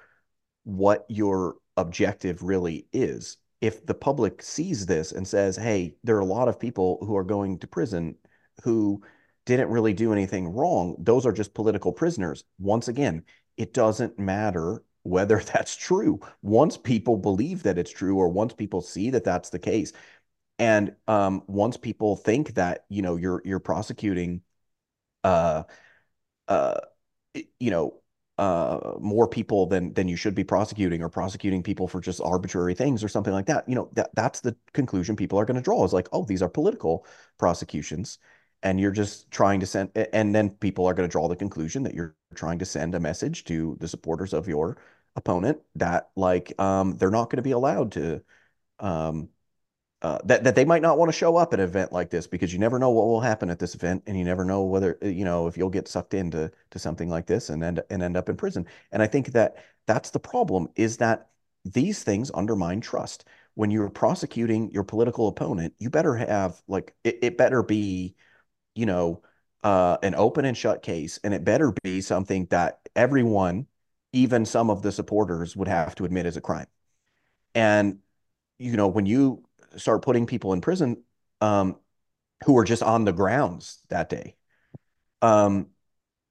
what your objective really is. If the public sees this and says, hey, there are a lot of people who are going to prison who didn't really do anything wrong, those are just political prisoners. Once again, it doesn't matter whether that's true. Once people believe that it's true or once people see that that's the case, and um, once people think that you know you're you're prosecuting, uh, uh, you know, uh, more people than than you should be prosecuting, or prosecuting people for just arbitrary things or something like that, you know, that that's the conclusion people are going to draw. Is like, oh, these are political prosecutions, and you're just trying to send. And then people are going to draw the conclusion that you're trying to send a message to the supporters of your opponent that like um, they're not going to be allowed to um, uh, that that they might not want to show up at an event like this because you never know what will happen at this event, and you never know whether you know if you'll get sucked into to something like this and end and end up in prison. And I think that that's the problem is that these things undermine trust. When you're prosecuting your political opponent, you better have like it, it better be, you know, uh, an open and shut case, and it better be something that everyone, even some of the supporters, would have to admit is a crime. And you know, when you start putting people in prison um, who were just on the grounds that day. Um,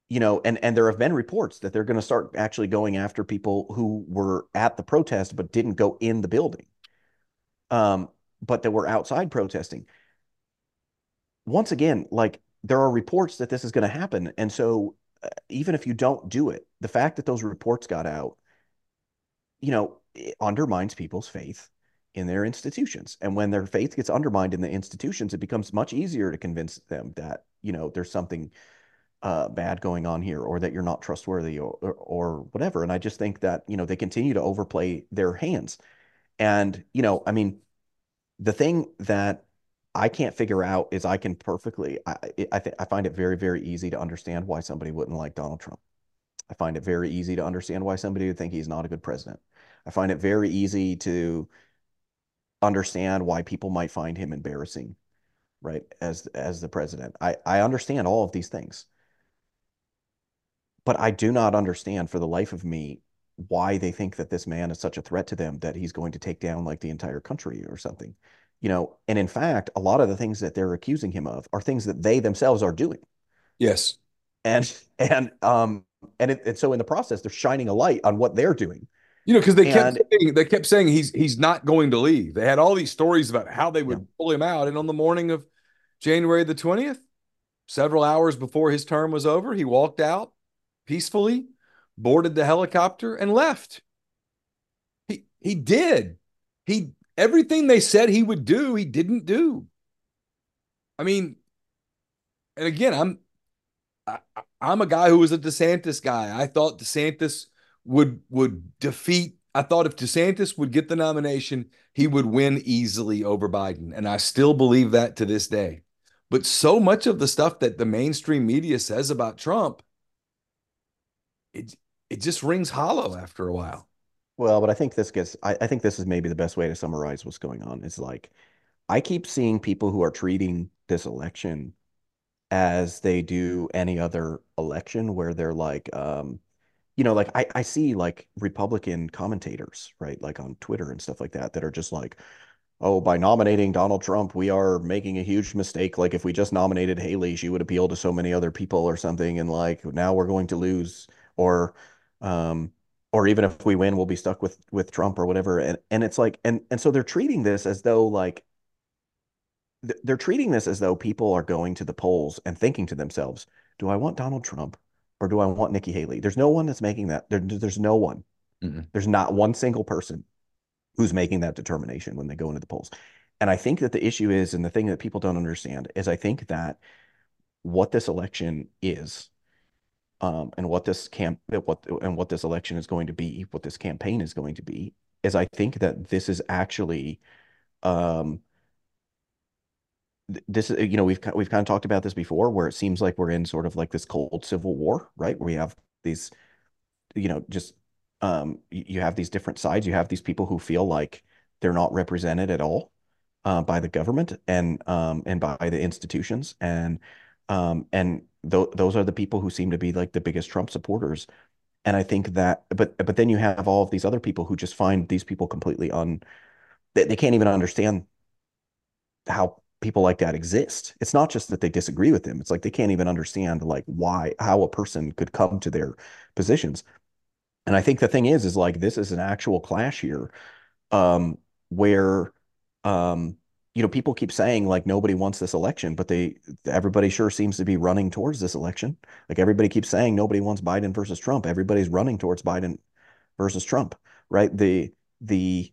you know, and and there have been reports that they're going to start actually going after people who were at the protest but didn't go in the building, um, but that were outside protesting. Once again, like there are reports that this is going to happen, and so uh, even if you don't do it, the fact that those reports got out, you know, undermines people's faith in their institutions. And when their faith gets undermined in the institutions, it becomes much easier to convince them that, you know, there's something uh, bad going on here or that you're not trustworthy or, or, or whatever. And I just think that, you know, they continue to overplay their hands. And, you know, I mean, the thing that I can't figure out is I can perfectly, I, I, I find it very, very easy to understand why somebody wouldn't like Donald Trump. I find it very easy to understand why somebody would think he's not a good president. I find it very easy to understand why people might find him embarrassing, right? As as the president. I I understand all of these things. But I do not understand for the life of me why they think that this man is such a threat to them that he's going to take down like the entire country or something. You know, and in fact, a lot of the things that they're accusing him of are things that they themselves are doing. Yes. And and um and, it, and so in the process, they're shining a light on what they're doing. You know, because they And- kept saying, they kept saying he's he's not going to leave. They had all these stories about how they would Yeah. pull him out, and on the morning of January the twentieth, several hours before his term was over, he walked out peacefully, boarded the helicopter, and left. He he did. He everything they said he would do, he didn't do. I mean, and again, I'm I, I- I'm a guy who was a DeSantis guy. I thought DeSantis would would defeat. I thought if DeSantis would get the nomination, he would win easily over Biden, and I still believe that to this day. But so much of the stuff that the mainstream media says about Trump, it it just rings hollow after a while. Well, but I think this gets, I, I think this is maybe the best way to summarize what's going on. It's like, I keep seeing people who are treating this election as they do any other election where they're like, um, you know, like I, I see like Republican commentators, right? Like on Twitter and stuff like that, that are just like, oh, by nominating Donald Trump, we are making a huge mistake. Like if we just nominated Haley, she would appeal to so many other people or something. And like now we're going to lose or, um, or even if we win, we'll be stuck with with Trump or whatever. And and it's like, and and so they're treating this as though like they're treating this as though people are going to the polls and thinking to themselves, do I want Donald Trump or do I want Nikki Haley? There's no one that's making that. There, there's no one. Mm-mm. There's not one single person who's making that determination when they go into the polls. And I think that the issue is, and the thing that people don't understand is I think that what this election is, um, and what this camp, what and what this election is going to be, what this campaign is going to be, is I think that this is actually, um, this is, you know, we've we've kind of talked about this before, where it seems like we're in sort of like this cold civil war, right? Where we have these, you know, just um, you have these different sides. You have these people who feel like they're not represented at all uh, by the government and um, and by the institutions, and um, and th those are the people who seem to be like the biggest Trump supporters. And I think that, but but then you have all of these other people who just find these people completely un, they, they can't even understand how people like that exist. It's not just that they disagree with them. It's like they can't even understand like why, how a person could come to their positions. And I think the thing is, is like this is an actual clash here, um, where, um, you know, people keep saying like nobody wants this election, but they, everybody sure seems to be running towards this election. Like everybody keeps saying nobody wants Biden versus Trump. Everybody's running towards Biden versus Trump, right? The, the,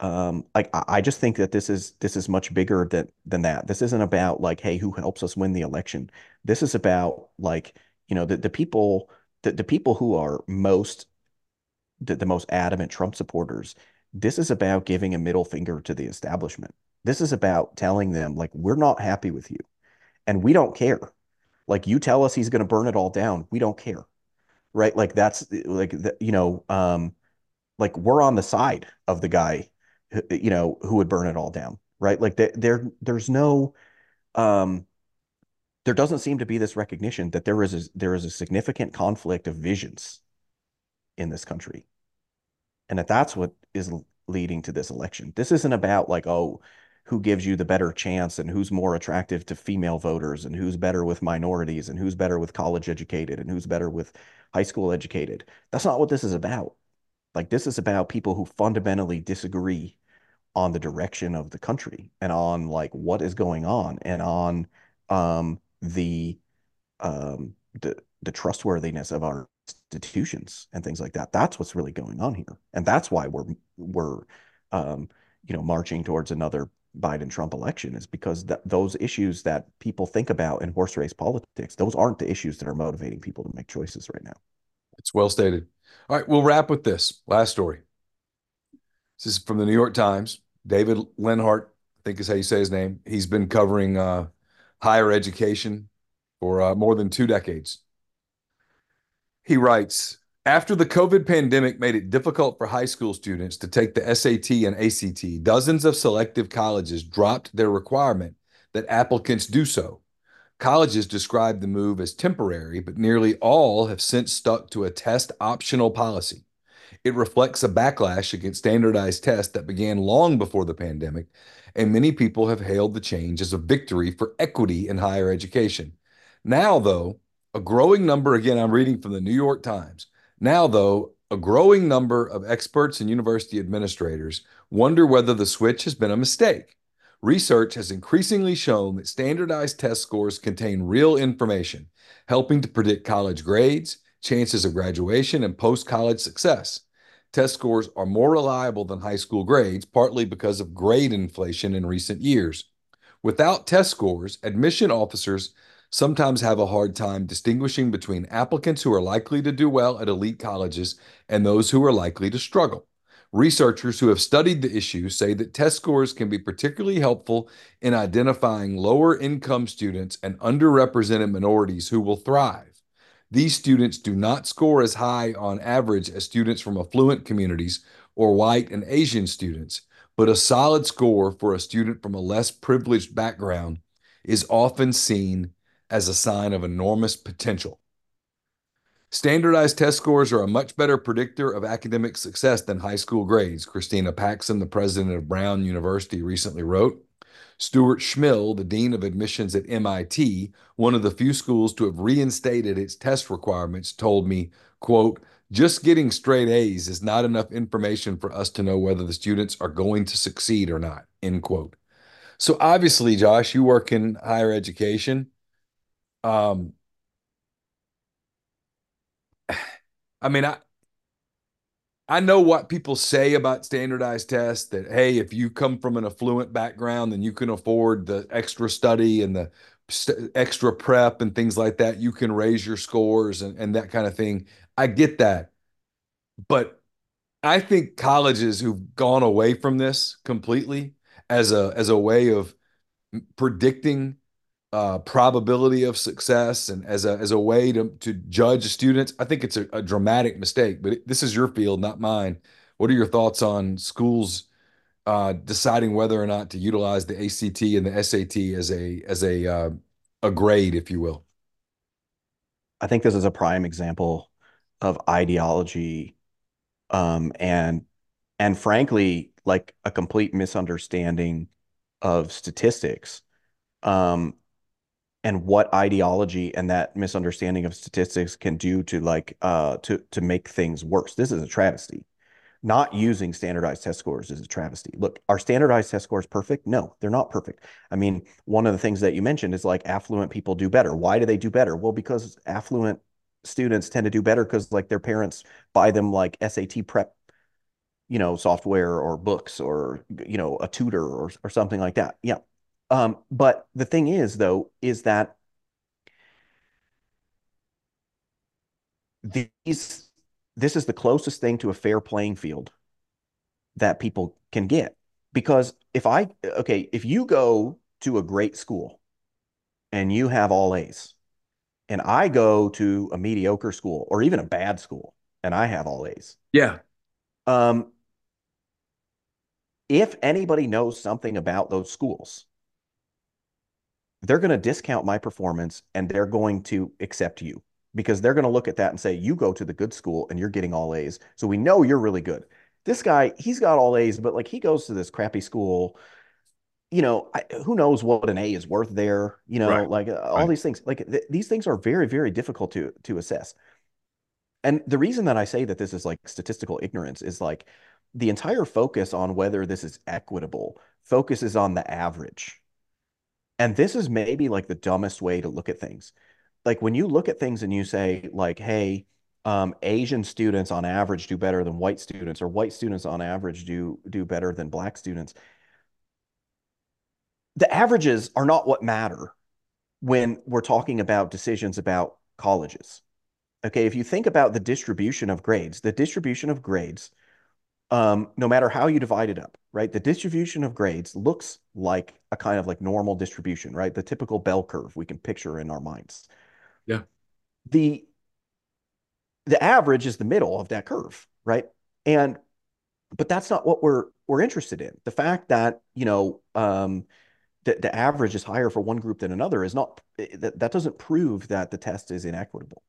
um, like I, just think that this is this is much bigger than than that. This isn't about like, hey, who helps us win the election? This is about like, you know, the the people the, the people who are most the, the most adamant Trump supporters. This is about giving a middle finger to the establishment. This is about telling them like we're not happy with you and we don't care. Like you tell us he's going to burn it all down, we don't care. Right? Like that's like the, you know, um like we're on the side of the guy you know who would burn it all down right? Like there, there there's no um there doesn't seem to be this recognition that there is a, there is a significant conflict of visions in this country. And that that's what is leading to this election. This isn't about like oh who gives you the better chance and who's more attractive to female voters and who's better with minorities and who's better with college educated and who's better with high school educated. That's not what this is about. Like this is about people who fundamentally disagree on the direction of the country and on like what is going on and on um the um the the trustworthiness of our institutions and things like that. That's what's really going on here. And that's why we're we're um you know marching towards another Biden Trump election is because that those issues that people think about in horse race politics, those aren't the issues that are motivating people to make choices right now. It's well stated. All right, we'll wrap with this last story. This is from the New York Times. David Leonhardt, I think is how you say his name. He's been covering uh, higher education for uh, more than two decades. He writes After the COVID pandemic made it difficult for high school students to take the SAT and ACT, dozens of selective colleges dropped their requirement that applicants do so. Colleges described the move as temporary, but nearly all have since stuck to a test optional policy. It reflects a backlash against standardized tests that began long before the pandemic, and many people have hailed the change as a victory for equity in higher education. Now, though, a growing number, again, I'm reading from the New York Times. Now, though, a growing number of experts and university administrators wonder whether the switch has been a mistake. Research has increasingly shown that standardized test scores contain real information, helping to predict college grades, chances of graduation, and post college success. Test scores are more reliable than high school grades, partly because of grade inflation in recent years. Without test scores, admission officers sometimes have a hard time distinguishing between applicants who are likely to do well at elite colleges and those who are likely to struggle. Researchers who have studied the issue say that test scores can be particularly helpful in identifying lower income students and underrepresented minorities who will thrive. These students do not score as high on average as students from affluent communities or white and Asian students, but a solid score for a student from a less privileged background is often seen as a sign of enormous potential. Standardized test scores are a much better predictor of academic success than high school grades, Christina Paxson, the president of Brown University, recently wrote. Stuart Schmill, the dean of admissions at MIT, one of the few schools to have reinstated its test requirements, told me, quote, just getting straight A's is not enough information for us to know whether the students are going to succeed or not, end quote. So obviously, Josh, you work in higher education. Um, I mean, I I know what people say about standardized tests that hey, if you come from an affluent background, then you can afford the extra study and the st- extra prep and things like that. You can raise your scores and, and that kind of thing. I get that. But I think colleges who've gone away from this completely as a as a way of predicting uh, probability of success and as a as a way to to judge students, I think it's a, a dramatic mistake. But this is your field, not mine. What are your thoughts on schools uh, deciding whether or not to utilize the ACT and the SAT as a as a uh, a grade, if you will? I think this is a prime example of ideology, um, and and frankly, like a complete misunderstanding of statistics. Um, and what ideology and that misunderstanding of statistics can do to like uh to to make things worse. This is a travesty. Not using standardized test scores is a travesty. Look, are standardized test scores perfect? No, they're not perfect. I mean, one of the things that you mentioned is like affluent people do better. Why do they do better? Well, because affluent students tend to do better because like their parents buy them like SAT prep, you know, software or books or you know, a tutor or or something like that. Yeah. Um, but the thing is, though, is that these this is the closest thing to a fair playing field that people can get. Because if I okay, if you go to a great school and you have all A's, and I go to a mediocre school or even a bad school and I have all A's. Yeah. Um, if anybody knows something about those schools, they're going to discount my performance and they're going to accept you because they're going to look at that and say, you go to the good school and you're getting all A's. So we know you're really good. This guy, he's got all A's, but like he goes to this crappy school. You know, I, who knows what an A is worth there? You know, right. like uh, all right. these things. Like th- these things are very, very difficult to to assess. And the reason that I say that this is like statistical ignorance is like the entire focus on whether this is equitable focuses on the average and this is maybe like the dumbest way to look at things. Like when you look at things and you say, like, hey, um, Asian students on average do better than white students, or white students on average do do better than black students. The averages are not what matter when we're talking about decisions about colleges. Okay, if you think about the distribution of grades, the distribution of grades um, no matter how you divide it up, right? The distribution of grades looks like a kind of like normal distribution, right? The typical bell curve we can picture in our minds. Yeah. The the average is the middle of that curve, right? And but that's not what we're we're interested in. The fact that you know um, the the average is higher for one group than another is not that that doesn't prove that the test is inequitable,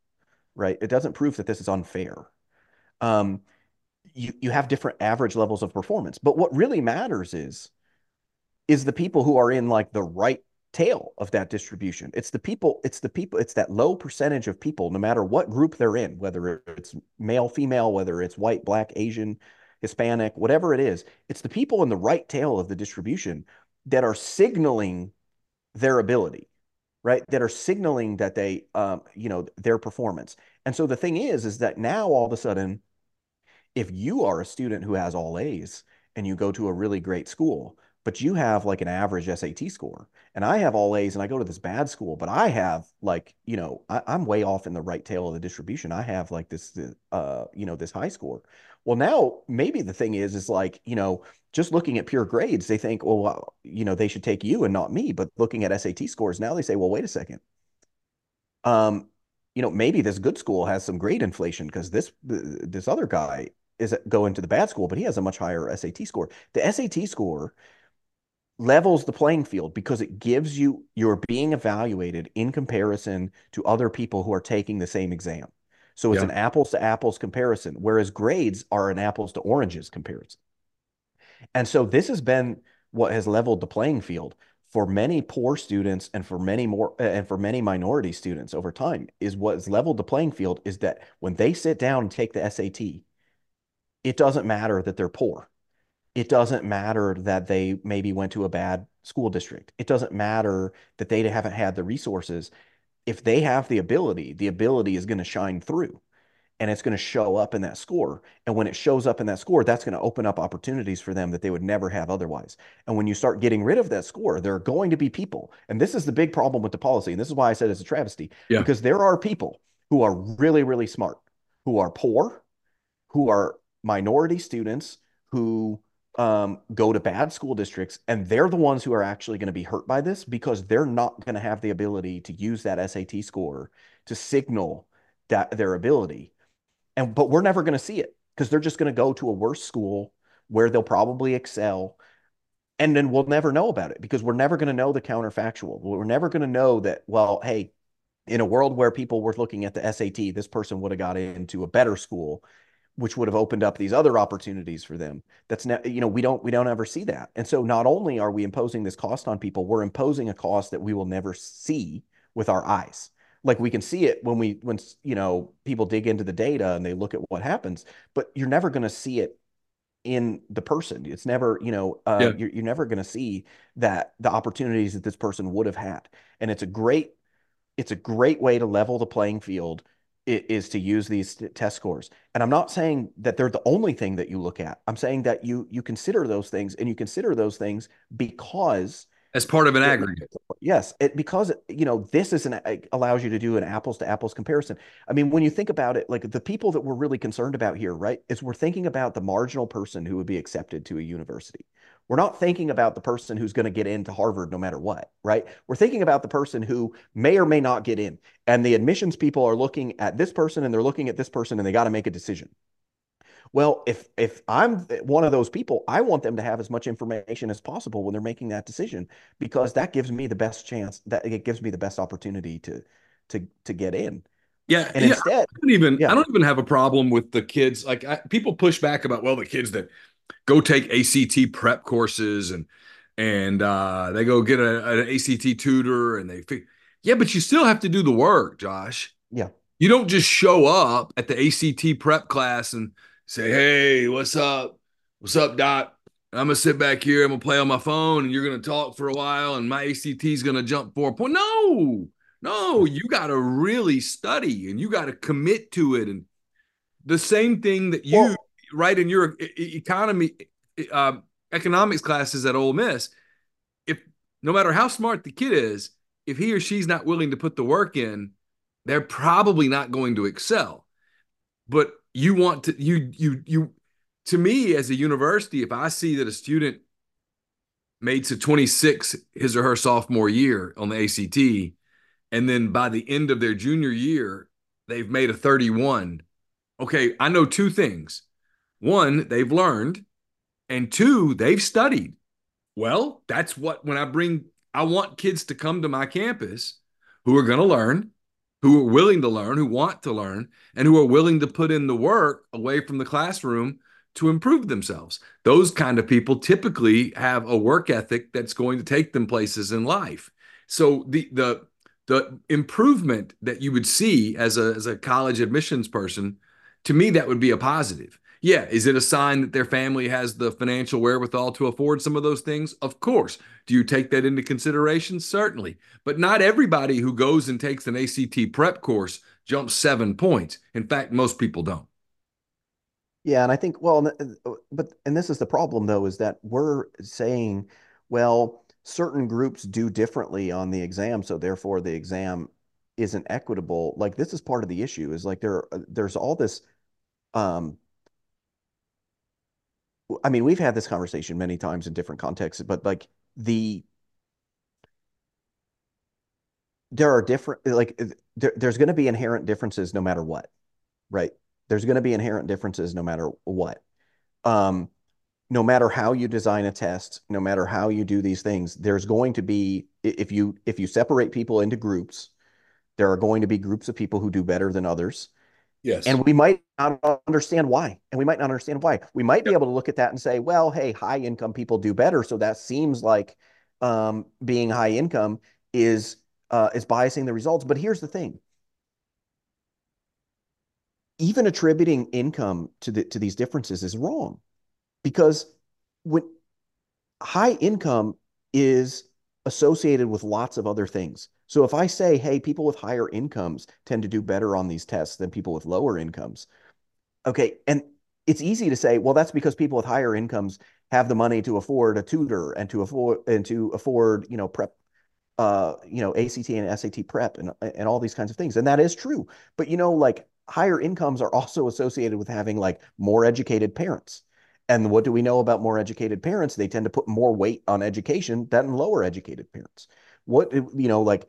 right? It doesn't prove that this is unfair. Um, you you have different average levels of performance, but what really matters is is the people who are in like the right tail of that distribution. It's the people, it's the people, it's that low percentage of people, no matter what group they're in, whether it's male, female, whether it's white, black, Asian, Hispanic, whatever it is, it's the people in the right tail of the distribution that are signaling their ability, right? That are signaling that they, um, you know, their performance. And so the thing is, is that now all of a sudden, if you are a student who has all A's and you go to a really great school, but you have like an average SAT score, and I have all A's and I go to this bad school, but I have like, you know, I, am way off in the right tail of the distribution. I have like this, uh, you know, this high score. Well, now maybe the thing is, is like, you know, just looking at pure grades, they think, well, you know, they should take you and not me. But looking at SAT scores now, they say, well, wait a second. Um, you know, maybe this good school has some grade inflation because this this other guy is going to the bad school, but he has a much higher SAT score. The SAT score levels the playing field because it gives you you're being evaluated in comparison to other people who are taking the same exam. So it's yeah. an apples to apples comparison, whereas grades are an apples to oranges comparison. And so this has been what has leveled the playing field for many poor students and for many more uh, and for many minority students over time is what has leveled the playing field is that when they sit down and take the SAT, it doesn't matter that they're poor it doesn't matter that they maybe went to a bad school district. It doesn't matter that they haven't had the resources. If they have the ability, the ability is going to shine through and it's going to show up in that score. And when it shows up in that score, that's going to open up opportunities for them that they would never have otherwise. And when you start getting rid of that score, there are going to be people, and this is the big problem with the policy. And this is why I said it's a travesty, yeah. because there are people who are really, really smart, who are poor, who are minority students, who um, go to bad school districts, and they're the ones who are actually going to be hurt by this because they're not going to have the ability to use that SAT score to signal that their ability. And but we're never going to see it because they're just going to go to a worse school where they'll probably excel. And then we'll never know about it because we're never going to know the counterfactual. We're never going to know that, well, hey, in a world where people were looking at the SAT, this person would have got into a better school which would have opened up these other opportunities for them. That's now you know we don't we don't ever see that. And so not only are we imposing this cost on people we're imposing a cost that we will never see with our eyes. Like we can see it when we when you know people dig into the data and they look at what happens but you're never going to see it in the person. It's never you know uh, yeah. you're, you're never going to see that the opportunities that this person would have had. And it's a great it's a great way to level the playing field is to use these test scores. And I'm not saying that they're the only thing that you look at. I'm saying that you you consider those things and you consider those things because as part of an aggregate. Yes, it because you know this is an allows you to do an apples to apples comparison. I mean, when you think about it, like the people that we're really concerned about here, right, is we're thinking about the marginal person who would be accepted to a university. We're not thinking about the person who's going to get into Harvard no matter what, right? We're thinking about the person who may or may not get in. And the admissions people are looking at this person and they're looking at this person and they got to make a decision. Well, if if I'm one of those people, I want them to have as much information as possible when they're making that decision because that gives me the best chance that it gives me the best opportunity to to to get in. Yeah, and yeah, instead, I don't even yeah. I don't even have a problem with the kids. Like I, people push back about well, the kids that go take ACT prep courses and and uh, they go get a, an ACT tutor and they yeah, but you still have to do the work, Josh. Yeah, you don't just show up at the ACT prep class and say, "Hey, what's up? What's up, Doc?" I'm gonna sit back here. I'm gonna play on my phone, and you're gonna talk for a while, and my ACT is gonna jump four point. No, no, you got to really study, and you got to commit to it, and the same thing that you well, right in your economy uh, economics classes at Ole Miss, if no matter how smart the kid is, if he or she's not willing to put the work in, they're probably not going to excel. But you want to you you you to me as a university, if I see that a student made to 26 his or her sophomore year on the ACT, and then by the end of their junior year, they've made a 31 okay, I know two things. One, they've learned, and two, they've studied. Well, that's what when I bring, I want kids to come to my campus who are going to learn, who are willing to learn, who want to learn, and who are willing to put in the work away from the classroom to improve themselves. Those kind of people typically have a work ethic that's going to take them places in life. So the the the improvement that you would see as a as a college admissions person, to me that would be a positive. Yeah, is it a sign that their family has the financial wherewithal to afford some of those things? Of course. Do you take that into consideration? Certainly. But not everybody who goes and takes an ACT prep course jumps seven points. In fact, most people don't. Yeah, and I think, well, uh, but and this is the problem though, is that we're saying, well, certain groups do differently on the exam, so therefore the exam isn't equitable. Like this is part of the issue, is like there uh, there's all this um I mean, we've had this conversation many times in different contexts, but like the there are different like there, there's going to be inherent differences no matter what, right? There's going to be inherent differences no matter what. Um, no matter how you design a test, no matter how you do these things, there's going to be if you if you separate people into groups, there are going to be groups of people who do better than others. Yes. And we might not understand why. And we might not understand why. We might be able to look at that and say, well, hey, high income people do better. So that seems like um, being high income is uh, is biasing the results. But here's the thing. Even attributing income to the to these differences is wrong because when high income is associated with lots of other things. So if I say, hey, people with higher incomes tend to do better on these tests than people with lower incomes, okay, and it's easy to say, well, that's because people with higher incomes have the money to afford a tutor and to afford and to afford, you know, prep, uh, you know, ACT and SAT prep and and all these kinds of things, and that is true. But you know, like higher incomes are also associated with having like more educated parents. And what do we know about more educated parents? They tend to put more weight on education than lower educated parents. What you know, like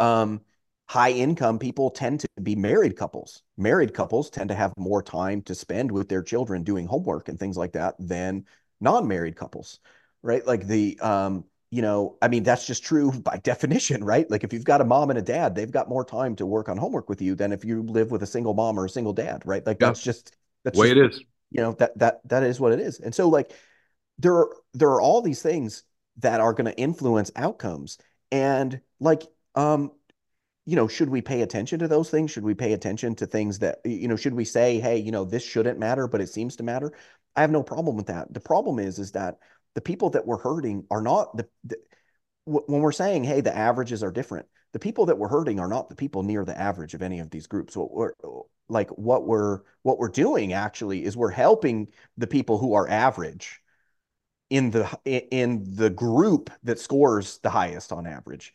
um, high income people tend to be married couples. Married couples tend to have more time to spend with their children doing homework and things like that than non-married couples, right? Like the um, you know, I mean, that's just true by definition, right? Like if you've got a mom and a dad, they've got more time to work on homework with you than if you live with a single mom or a single dad, right? Like yeah. that's just that's the way just, it is. You know, that that that is what it is. And so like there are there are all these things that are going to influence outcomes. And like um you know, should we pay attention to those things? Should we pay attention to things that, you know, should we say, hey, you know, this shouldn't matter, but it seems to matter? I have no problem with that. The problem is, is that the people that we're hurting are not the, the when we're saying, hey, the averages are different, the people that we're hurting are not the people near the average of any of these groups. What we're like, what we're what we're doing actually is we're helping the people who are average in the in the group that scores the highest on average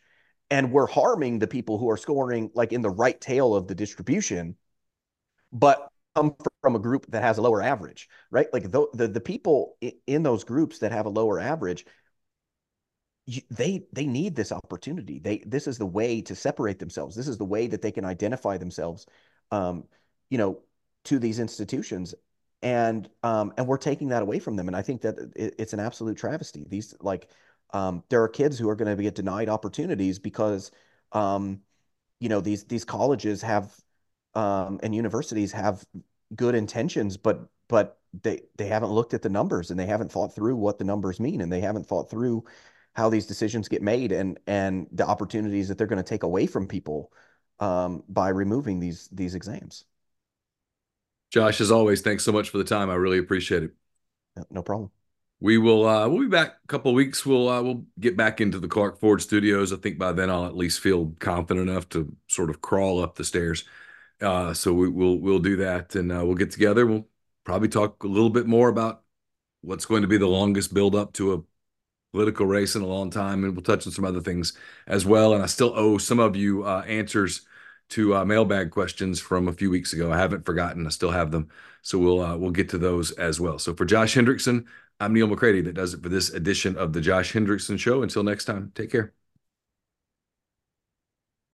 and we're harming the people who are scoring like in the right tail of the distribution but come from a group that has a lower average right? Like the the, the people in those groups that have a lower average they they need this opportunity. They this is the way to separate themselves. This is the way that they can identify themselves um you know to these institutions. And um and we're taking that away from them. And i think that it, it's an absolute travesty. These like um, there are kids who are going to get denied opportunities because, um, you know, these these colleges have um, and universities have good intentions, but but they they haven't looked at the numbers and they haven't thought through what the numbers mean and they haven't thought through how these decisions get made and and the opportunities that they're going to take away from people um, by removing these these exams. Josh, as always, thanks so much for the time. I really appreciate it. No problem we will uh, we'll be back a couple weeks. We'll uh, we'll get back into the Clark Ford studios. I think by then I'll at least feel confident enough to sort of crawl up the stairs. Uh, so we, will we'll do that, and uh, we'll get together. We'll probably talk a little bit more about what's going to be the longest build up to a political race in a long time, and we'll touch on some other things as well. And I still owe some of you uh, answers to uh, mailbag questions from a few weeks ago. I haven't forgotten. I still have them, so we'll we'll get to those as well. So for Josh Hendrickson. I'm Neal McCready. That does it for this edition of the Josh Hendrickson Show. Until next time, take care.